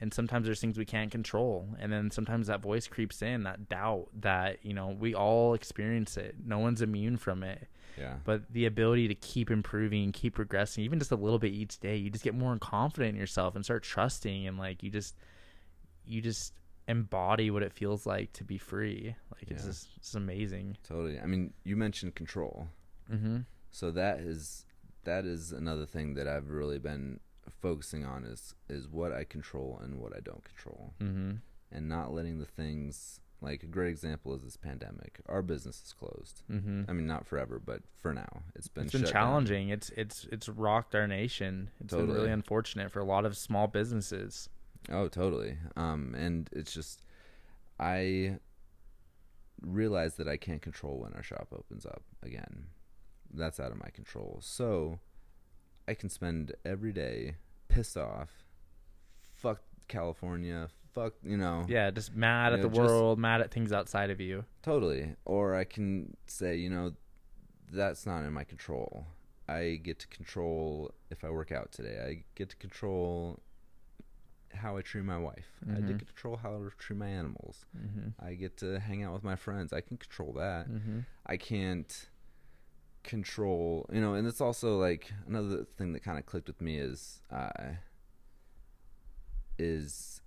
And sometimes there's things we can't control. And then sometimes that voice creeps in, that doubt that, you know, we all experience it. No one's immune from it. yeah. But the ability to keep improving, keep progressing, even just a little bit each day, you just get more confident in yourself and start trusting and like you just you just embody what it feels like to be free. Like it's just it's amazing. Totally. I mean, you mentioned control. Mm-hmm. So that is that is another thing that I've really been focusing on is is what I control and what I don't control. Mm-hmm. And not letting the things like a great example is this pandemic. Our business is closed. Mm-hmm. I mean, not forever, but for now, it's been It's been shut down. challenging. It's it's it's rocked our nation. It's been really unfortunate for a lot of small businesses. Oh, totally. Um, and it's just I realize that I can't control when our shop opens up again. That's out of my control. So I can spend every day pissed off. Fuck California. Fuck, you know. Yeah, just mad at Yeah, the just- world, mad at things outside of you. Totally. Or I can say, you know, that's not in my control. I get to control if I work out today. I get to control how I treat my wife. I Mhm. get to control how I treat my animals. Mm-hmm. I get to hang out with my friends. I can control that. Mm-hmm. I can't control, you know, and it's also like another thing that kind of clicked with me is uh is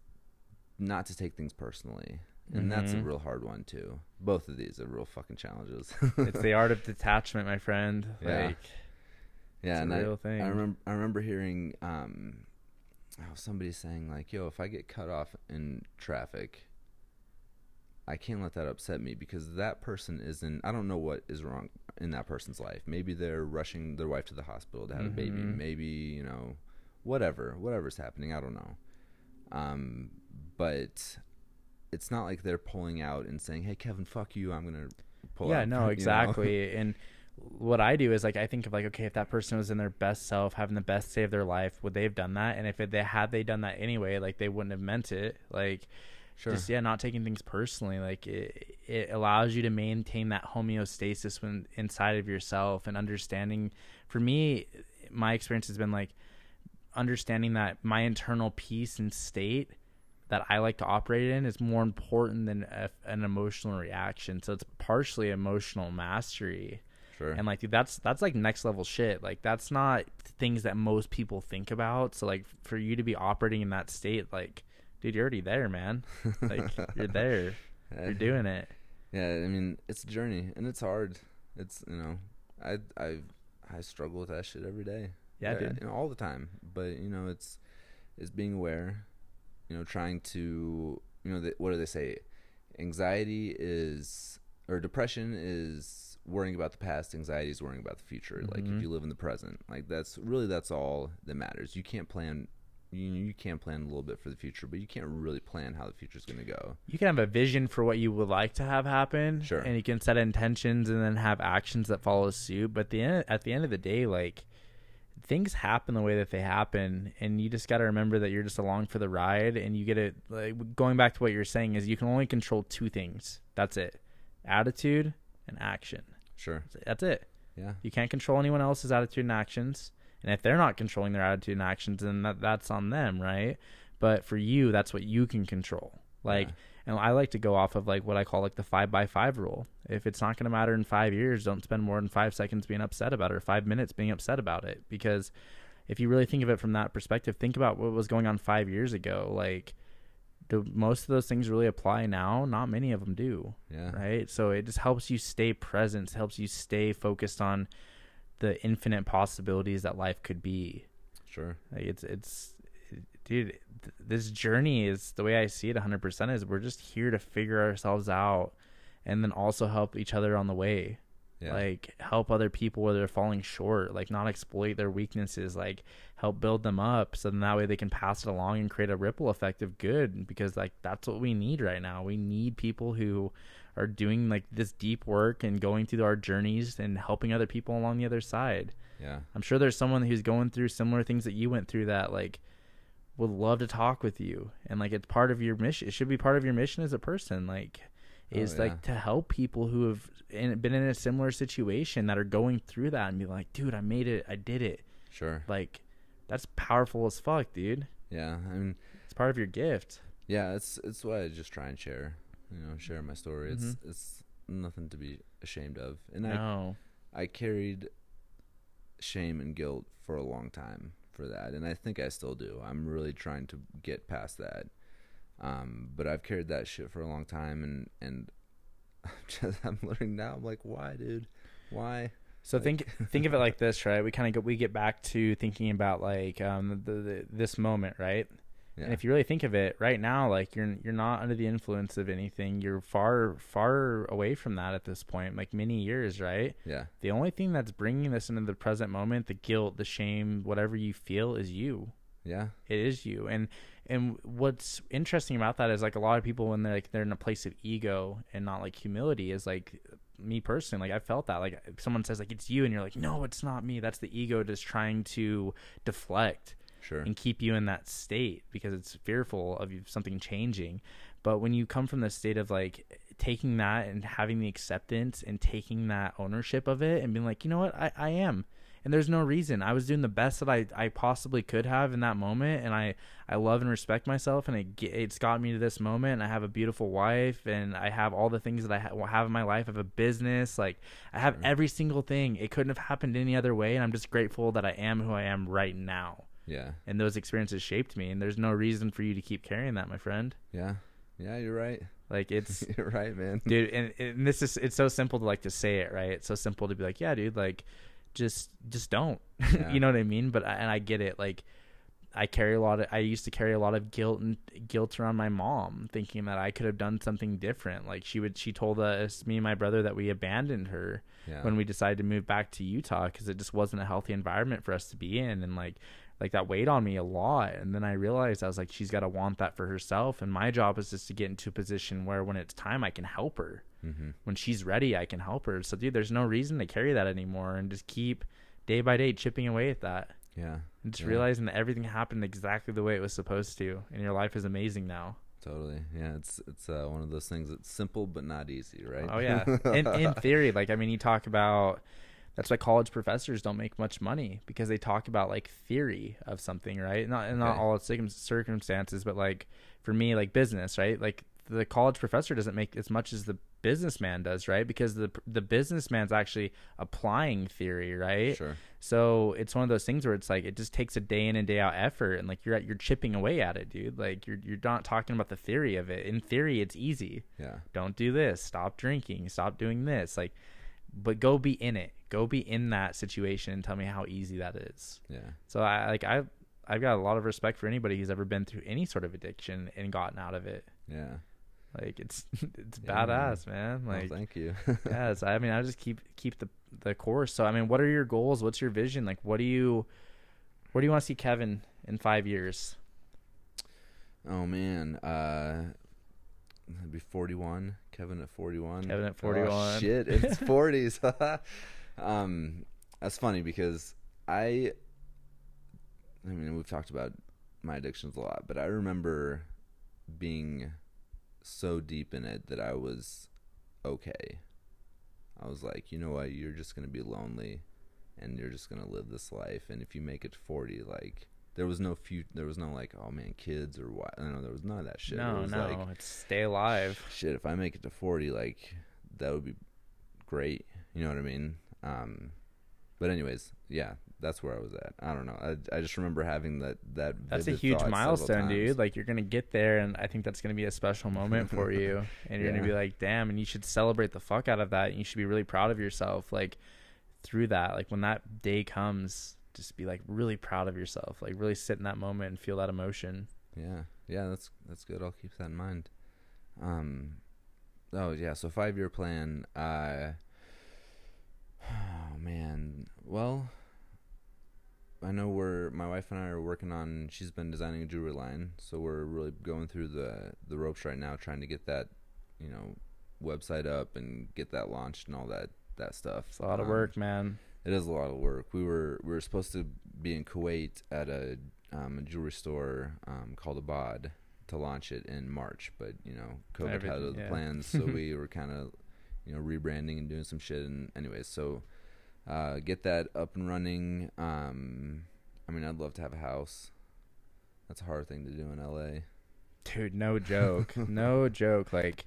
not to take things personally. And that's a Mhm. real hard one too. Both of these are real fucking challenges. *laughs* It's the art of detachment, my friend. Yeah. Like yeah, it's and I. I remember I remember hearing um oh, somebody saying like, "Yo, if I get cut off in traffic, I can't let that upset me because that person isn't. I don't know what is wrong in that person's life. Maybe they're rushing their wife to the hospital to have a baby. Mhm. Maybe you know, whatever, whatever's happening. I don't know. Um, but it's not like they're pulling out and saying, "Hey, Kevin, fuck you. I'm gonna pull yeah, out." no, *laughs* you know? exactly. *laughs* and what I do is like I think of like, okay, if that person was in their best self, having the best day of their life, would they have done that? And if it, they had they done that anyway, like they wouldn't have meant it. Like sure. just yeah, not taking things personally. Like it, it allows you to maintain that homeostasis when inside of yourself and understanding. For me, my experience has been like understanding that my internal peace and state that I like to operate in is more important than a, an emotional reaction. So it's partially emotional mastery. sure. And like dude, that's that's like next level shit. Like that's not things that most people think about. So like for you to be operating in that state, like dude, you're already there, man. *laughs* Like you're there. You're doing it. Yeah, I mean, it's a journey and it's hard. It's you know, I I I struggle with that shit every day. Yeah, dude. you know, all the time. But you know, it's it's being aware. You know, trying to you know, the, what do they say? Anxiety is or depression is worrying about the past. Anxiety is worrying about the future. Like Mhm. if you live in the present, like that's really that's all that matters. You can't plan. You you can plan a little bit for the future, but you can't really plan how the future is going to go. You can have a vision for what you would like to have happen. Sure. And you can set intentions and then have actions that follow suit. But the end, at the end of the day, like things happen the way that they happen and you just got to remember that you're just along for the ride and you get it like going back to what you're saying is you can only control two things that's it attitude and action Sure. that's it Yeah. you can't control anyone else's attitude and actions and if they're not controlling their attitude and actions then that, that's on them right but for you that's what you can control like Yeah. and i like to go off of like what i call like the five by five rule if it's not going to matter in five years don't spend more than five seconds being upset about it or five minutes being upset about it because if you really think of it from that perspective think about what was going on five years ago like do most of those things really apply now? Not many of them do, Yeah. right? So it just helps you stay present, helps you stay focused on the infinite possibilities that life could be. Sure. Like it's it's dude, th- this journey is the way I see it 100% is we're just here to figure ourselves out and then also help each other on the way. Yeah. Like help other people where they're falling short, like not exploit their weaknesses, like help build them up so then that way they can pass it along and create a ripple effect of good because like that's what we need right now. We need people who are doing like this deep work and going through our journeys and helping other people along the other side. yeah. I'm sure there's someone who's going through similar things that you went through that like would love to talk with you and like it's part of your mission. It should be part of your mission as a person. Like Oh, is yeah. like to help people who have in, been in a similar situation that are going through that and be like, dude, I made it. I did it. Sure. Like that's powerful as fuck, dude. Yeah. I mean, It's part of your gift. yeah. It's it's what I just try and share. You know, share my story. It's Mhm. it's nothing to be ashamed of. And I I carried shame and guilt for a long time for that, and I think I still do. I'm really trying to get past that. Um, but I've carried that shit for a long time, and and *laughs* I'm just I'm learning now. I'm like, why, dude? Why? So Like- think *laughs* think of it like this, right? We kind of get we get back to thinking about like um the, the this moment, right? Yeah. And if you really think of it, right now, like you're you're not under the influence of anything. You're far far away from that at this point, like many years, right? yeah. The only thing that's bringing this into the present moment, the guilt, the shame, whatever you feel, is you. Yeah. It is you. And and what's interesting about that is like a lot of people when they're like they're in a place of ego and not like humility is like me personally like I felt that like if someone says like it's you and you're like no it's not me that's the ego just trying to deflect Sure. and keep you in that state because it's fearful of you, something changing. But when you come from the state of like taking that and having the acceptance and taking that ownership of it and being like, you know what, I, I am. And there's no reason. I was doing the best that I, I possibly could have in that moment. And I, I love and respect myself. And it it's got me to this moment. And I have a beautiful wife. And I have all the things that I ha- have in my life. I have a business. Like, I have every single thing. It couldn't have happened any other way. And I'm just grateful that I am who I am right now yeah. and those experiences shaped me and there's no reason for you to keep carrying that my friend Yeah. Yeah. You're right. like *laughs* it's you're right, man. dude and, and this is it's so simple to like to say it right it's so simple to be like yeah dude like just just don't *laughs* Yeah. you know what i mean but and i get it like i carry a lot of i used to carry a lot of guilt and guilt around my mom thinking that i could have done something different like she would she told us me and my brother that we abandoned her Yeah. when we decided to move back to Utah because it just wasn't a healthy environment for us to be in, and like like that weighed on me a lot. And then I realized I was like, she's got to want that for herself, and my job is just to get into a position where when it's time, I can help her. Mm-hmm. When she's ready, I can help her. So, dude, there's no reason to carry that anymore, and just keep day by day chipping away at that, Yeah. and just Yeah. realizing that everything happened exactly the way it was supposed to, and your life is amazing now. Totally. Yeah. It's it's uh, one of those things that's simple but not easy, right? Oh yeah. in in *laughs* theory, like I mean, you talk about that's why college professors don't make much money because they talk about like theory of something, right? Not not Okay. all its circumstances, but like for me, like business, right? Like the college professor doesn't make as much as the businessman does, right? Because the the businessman's actually applying theory, right? Sure. So it's one of those things where it's like it just takes a day in and day out effort, and like you're at, you're chipping away at it, dude. Like you're you're not talking about the theory of it. In theory, it's easy Yeah. don't do this stop drinking stop doing this like but go be in it go be in that situation and tell me how easy that is Yeah. so i like i i've got a lot of respect for anybody who's ever been through any sort of addiction and gotten out of it Yeah. Like it's *laughs* it's Yeah, badass man Well, like thank you. *laughs* yes i mean i just keep keep the the course so i mean what are your goals what's your vision like what do you where do you want to see kevin in five years Oh man, uh, it'd be forty-one. Kevin at forty-one. Kevin at Oh, 41. shit, *laughs* it's forties. um, that's funny because I, I mean, we've talked about my addictions a lot, but I remember being so deep in it that I was okay. I was like, you know what, you're just gonna be lonely, and you're just gonna live this life, and if you make it to forty, like there was no few there was no like oh man kids or what I don't know there was none of that shit. No it was no like it's stay alive. Shit if i make it to 40 like that would be great. You know what i mean? Um but anyways, yeah, that's where I was at. I don't know. I, I just remember having that that. That's a huge milestone, dude. Like you're gonna get there, and I think that's gonna be a special *laughs* moment for you. And you're gonna be like, damn, and you should celebrate the fuck out of that. And you should be really proud of yourself, like through that. Like when that day comes, just be like really proud of yourself. Like really sit in that moment and feel that emotion. Yeah, yeah, that's that's good. I'll keep that in mind. Um, oh yeah, so five year plan. Uh, *sighs* oh man, well, I know we're my wife and I are working on. She's been designing a jewelry line, so we're really going through the the ropes right now, trying to get that, you know, website up and get that launched and all that that stuff. It's a lot of Um, work, man. it is a lot of work. We were we were supposed to be in Kuwait at a, um, a jewelry store um, called Abad to launch it in March, but you know COVID had other yeah. plans, so *laughs* we were kind of you know rebranding and doing some shit. And anyways, so uh, get that up and running. Um, I mean, I'd love to have a house. That's a hard thing to do in LA. Dude, no joke. *laughs* no joke. Like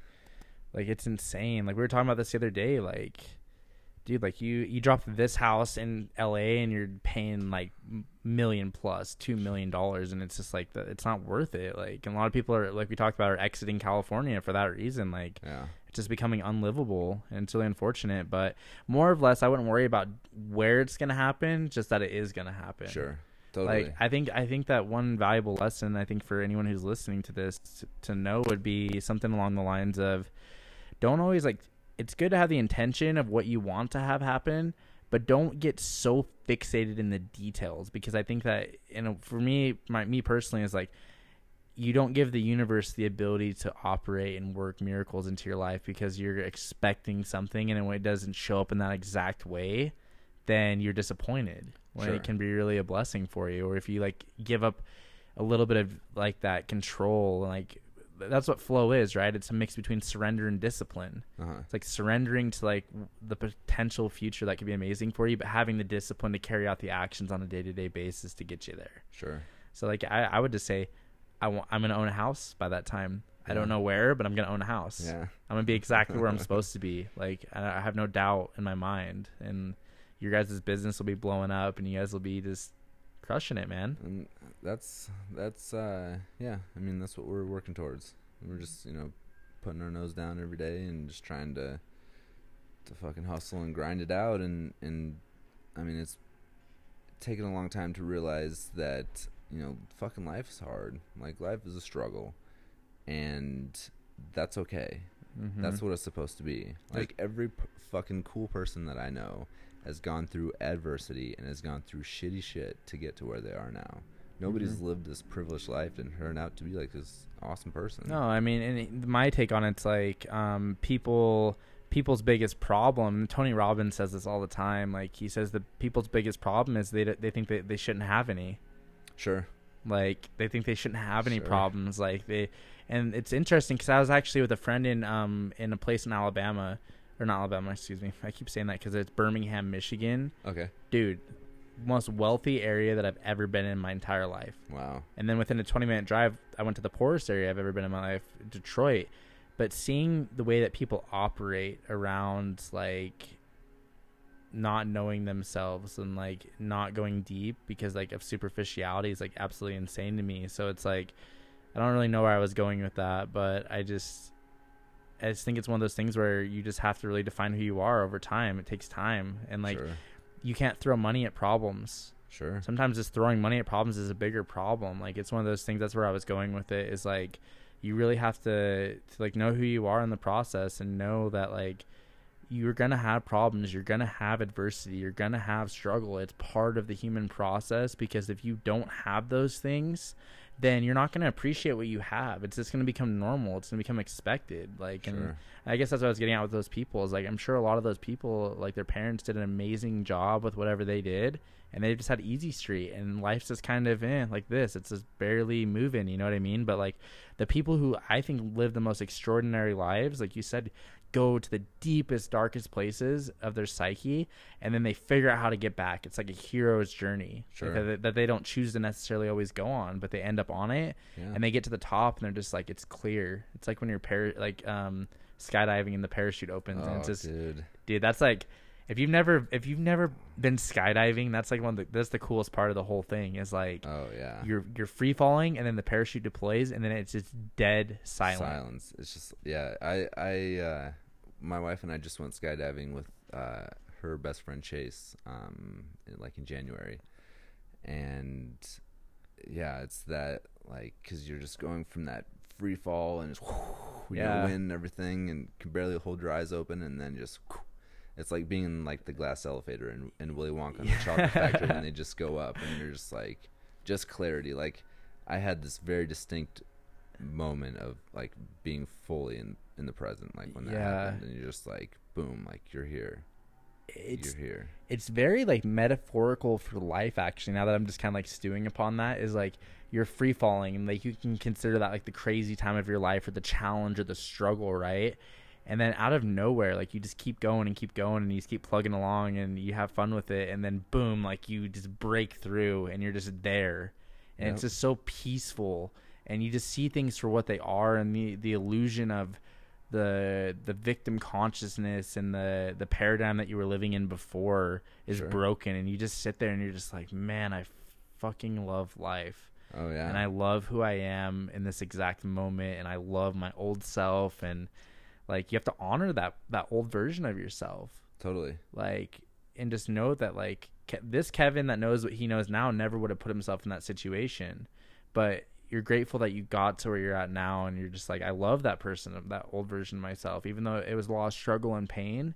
like it's insane. Like we were talking about this the other day, like dude, like you you drop this house in LA and you're paying like million plus, 2 million dollars and it's just like the, it's not worth it. Like and a lot of people are like we talked about are exiting California for that reason. Like Yeah, just becoming unlivable and it's really unfortunate, but more or less I wouldn't worry about where it's going to happen, just that it is going to happen. sure, totally. Like I think I think that one valuable lesson I think for anyone who's listening to this t- to know would be something along the lines of don't always like it's good to have the intention of what you want to have happen but don't get so fixated in the details because I think that you know for me my me personally is like you don't give the universe the ability to operate and work miracles into your life because you're expecting something and when it doesn't show up in that exact way then you're disappointed when Sure. it can be really a blessing for you or if you like give up a little bit of like that control like that's what flow is right it's a mix between surrender and discipline uh-huh. it's like surrendering to like the potential future that could be amazing for you but having the discipline to carry out the actions on a day-to-day basis to get you there Sure. so like I, I would just say I want I'm gonna own a house by that time. I don't know where, but I'm gonna own a house. Yeah. I'm gonna be exactly where I'm *laughs* supposed to be. Like I, I have no doubt in my mind. And your guys' business will be blowing up, and you guys will be just crushing it, man. And that's that's uh yeah, I mean that's what we're working towards. We're just, you know, putting our nose down every day and just trying to to fucking hustle and grind it out and and I mean it's taken a long time to realize that, you know, fucking life is hard. Like life is a struggle. And that's okay. Mhm. That's what it's supposed to be. Like every p- fucking cool person that I know has gone through adversity and has gone through shitty shit to get to where they are now. Nobody's Mhm. lived this privileged life and turned out to be like this awesome person. No, I mean, and my take on it's like um, people people's biggest problem. Tony Robbins says this all the time. Like he says, the people's biggest problem is they they think that they shouldn't have any. Sure. like they think they shouldn't have any Sure. problems like they and it's interesting because i was actually with a friend in um in a place in alabama or not alabama excuse me i keep saying that because it's birmingham michigan Okay. dude most wealthy area that i've ever been in my entire life Wow. and then within a 20 minute drive i went to the poorest area i've ever been in my life detroit but seeing the way that people operate around like not knowing themselves and like not going deep because like of superficiality is like absolutely insane to me. So it's like i don't really know where i was going with that but i just i just think it's one of those things where you just have to really define who you are over time. It takes time. And like sure. you can't throw money at problems. Sure. sometimes just throwing money at problems is a bigger problem. Like it's one of those things that's where i was going with it is like you really have to, to like know who you are in the process and know that like you're gonna have problems you're gonna have adversity you're gonna have struggle it's part of the human process because if you don't have those things then you're not gonna appreciate what you have it's just gonna become normal it's gonna become expected like and I guess that's what I was getting at with those people. Is like I'm sure a lot of those people, like their parents, did an amazing job with whatever they did, and they just had easy street, and life's just kind of eh, like this. It's just barely moving. You know what I mean? But like the people who I think live the most extraordinary lives, like you said, go to the deepest, darkest places of their psyche, and then they figure out how to get back. It's like a hero's journey Sure. like, that, that they don't choose to necessarily always go on, but they end up on it, Yeah. and they get to the top, and they're just like it's clear. It's like when you're par- like um skydiving and the parachute opens and oh, it's just dude. dude that's like if you've never if you've never been skydiving, that's like one of the that's the coolest part of the whole thing is like Oh yeah. you're you're free falling and then the parachute deploys and then it's just dead silent. Silence. It's just yeah. I I uh, my wife and I just went skydiving with uh, her best friend Chase, um, in, like in January, and yeah, it's that like because you're just going from that free fall and just you Yeah. know, wind and everything and can barely hold your eyes open and then just it's like being in like the glass elevator in, in Willy Wonka and the chocolate factory and they *laughs* just go up and you're just like just clarity. Like I had this very distinct moment of like being fully in in the present like when that Yeah. happened and you're just like boom like you're here. It's you're here. it's very like metaphorical for life actually now that i'm just kind of like stewing upon that is like you're free falling and like you can consider that like the crazy time of your life or the challenge or the struggle right? And then out of nowhere like you just keep going and keep going and you just keep plugging along and you have fun with it and then boom like you just break through and you're just there. And it's just so peaceful and you just see things for what they are and the the illusion of the the victim consciousness and the the paradigm that you were living in before is Sure. broken. And you just sit there and you're just like man i fucking love life. Oh yeah. And i love who i am in this exact moment. And i love my old self. And like you have to honor that that old version of yourself. Totally. Like and just know that like Ke- this kevin that knows what he knows now never would have put himself in that situation. But you're grateful that you got to where you're at now and you're just like i love that person of that old version of myself even though it was a lot of struggle and pain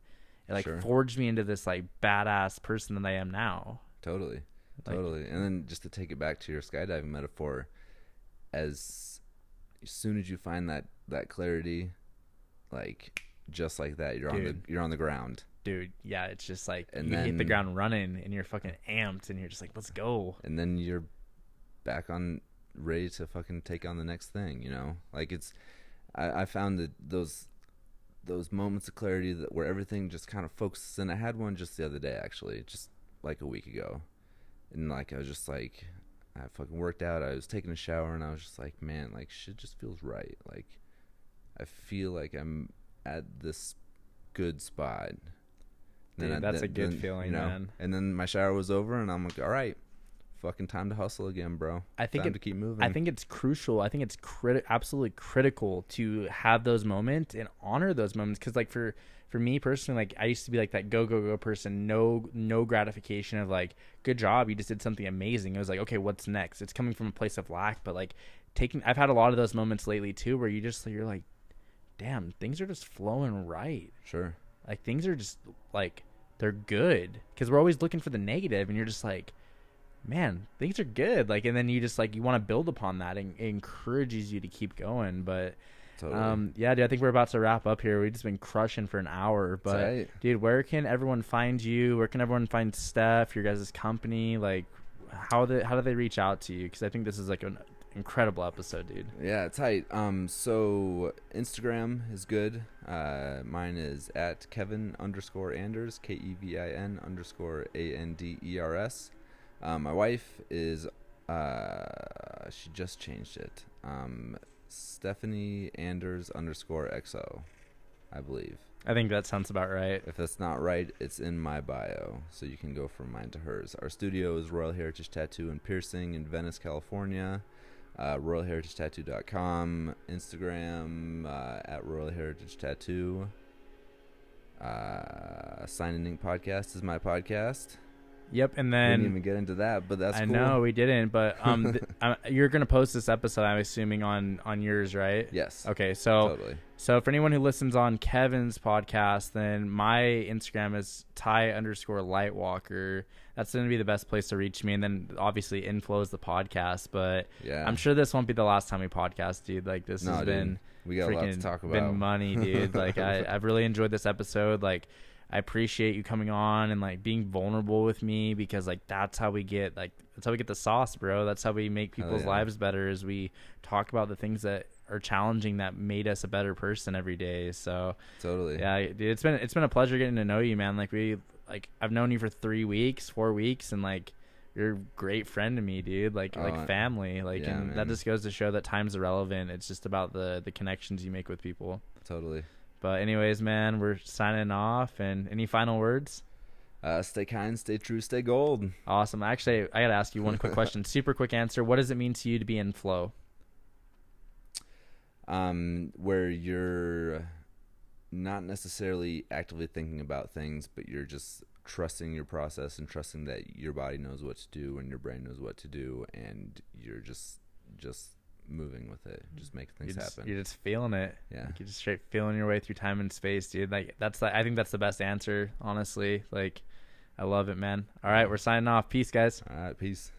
it like Sure. forged me into this like badass person that i am now Totally. Like- totally. And then just to take it back to your skydiving metaphor, as, as soon as you find that that clarity, like just like that, you're on the you're on the ground. dude yeah it's just like And you hit the ground running and you're fucking amped and you're just like let's go and then you're back on ready to fucking take on the next thing you know? Like it's i, I found that those those moments of clarity that where everything just kind of focuses and i had one just the other day actually just like a week ago. And like i was just like i fucking worked out i was taking a shower and i was just like man like shit just feels right. Like i feel like i'm at this good spot. Dude, I- that's a good feeling, man. and then my shower was over, and I'm like, all right, fucking time to hustle again, bro. I think time it- to keep moving. I think it's crucial. I think it's criti- absolutely critical to have those moments and honor those moments because, like, for for me personally, like I used to be like that go go go person, no no gratification of like, good job, you just did something amazing. It was like, okay, what's next? It's coming from a place of lack, but like taking, I've had a lot of those moments lately too, where you just you're like, damn, things are just flowing right. sure. Like things are just like they're good because we're always looking for the negative, and you're just like, man, things are good. Like, and then you just like you want to build upon that, and it encourages you to keep going. But Totally. um, yeah, dude, I think we're about to wrap up here. We've just been crushing for an hour, but right. dude, where can everyone find you? Where can everyone find Steph, your guys' company? Like, how they how do they reach out to you? Because I think this is like an incredible episode, dude. Yeah, tight. Um, so Instagram is good. Uh, mine is at Kevin underscore Anders, K E V I N underscore A N D E R S. Um, my wife is, uh, she just changed it. Um, Stephanie Anders underscore XO, I believe. I think that sounds about right. If that's not right, it's in my bio, so you can go from mine to hers. Our studio is Royal Heritage Tattoo and Piercing in Venice, California. Uh, RoyalHeritageTattoo.com, Instagram uh, at Royal Heritage Tattoo. Uh, Sign and Ink Podcast is my podcast. Yep, and We then didn't even get into that, but that's I cool. know we didn't, but um, *laughs* th- uh, you're gonna post this episode. I'm assuming on on yours, right? Yes. Okay, so Totally. so for anyone who listens on Kevin's podcast, then my Instagram is Ty underscore Lightwalker. That's gonna be the best place to reach me, and then obviously In Flow's the podcast. But Yeah. I'm sure this won't be the last time we podcast, dude. Like this No, has dude. been we got a lot to freaking talk about. been money, dude. like I, *laughs* I've really enjoyed this episode. Like I appreciate you coming on and like being vulnerable with me because like that's how we get like that's how we get the sauce, bro. That's how we make people's yeah. lives better as we talk about the things that are challenging that made us a better person every day. So totally. yeah, dude, it's been it's been a pleasure getting to know you, man. Like we like I've known you for three weeks, four weeks, and like you're a great friend to me, dude. Like Oh, like family. Like yeah, and that just goes to show that time's irrelevant. It's just about the the connections you make with people. Totally. But anyways, man, we're signing off. And any final words? Uh, stay kind, stay true, stay gold. Awesome. Actually, I gotta ask you one quick *laughs* question. Super quick answer. What does it mean to you to be in flow? Um, where you're not necessarily actively thinking about things, but you're just trusting your process and trusting that your body knows what to do and your brain knows what to do, and you're just just moving with it, just making things you're just, happen. You're just feeling it. yeah, Like, you're just straight feeling your way through time and space, dude. Like that's the, I think that's the best answer, honestly. Like I love it, man. All right, we're signing off. Peace, guys. all right, peace.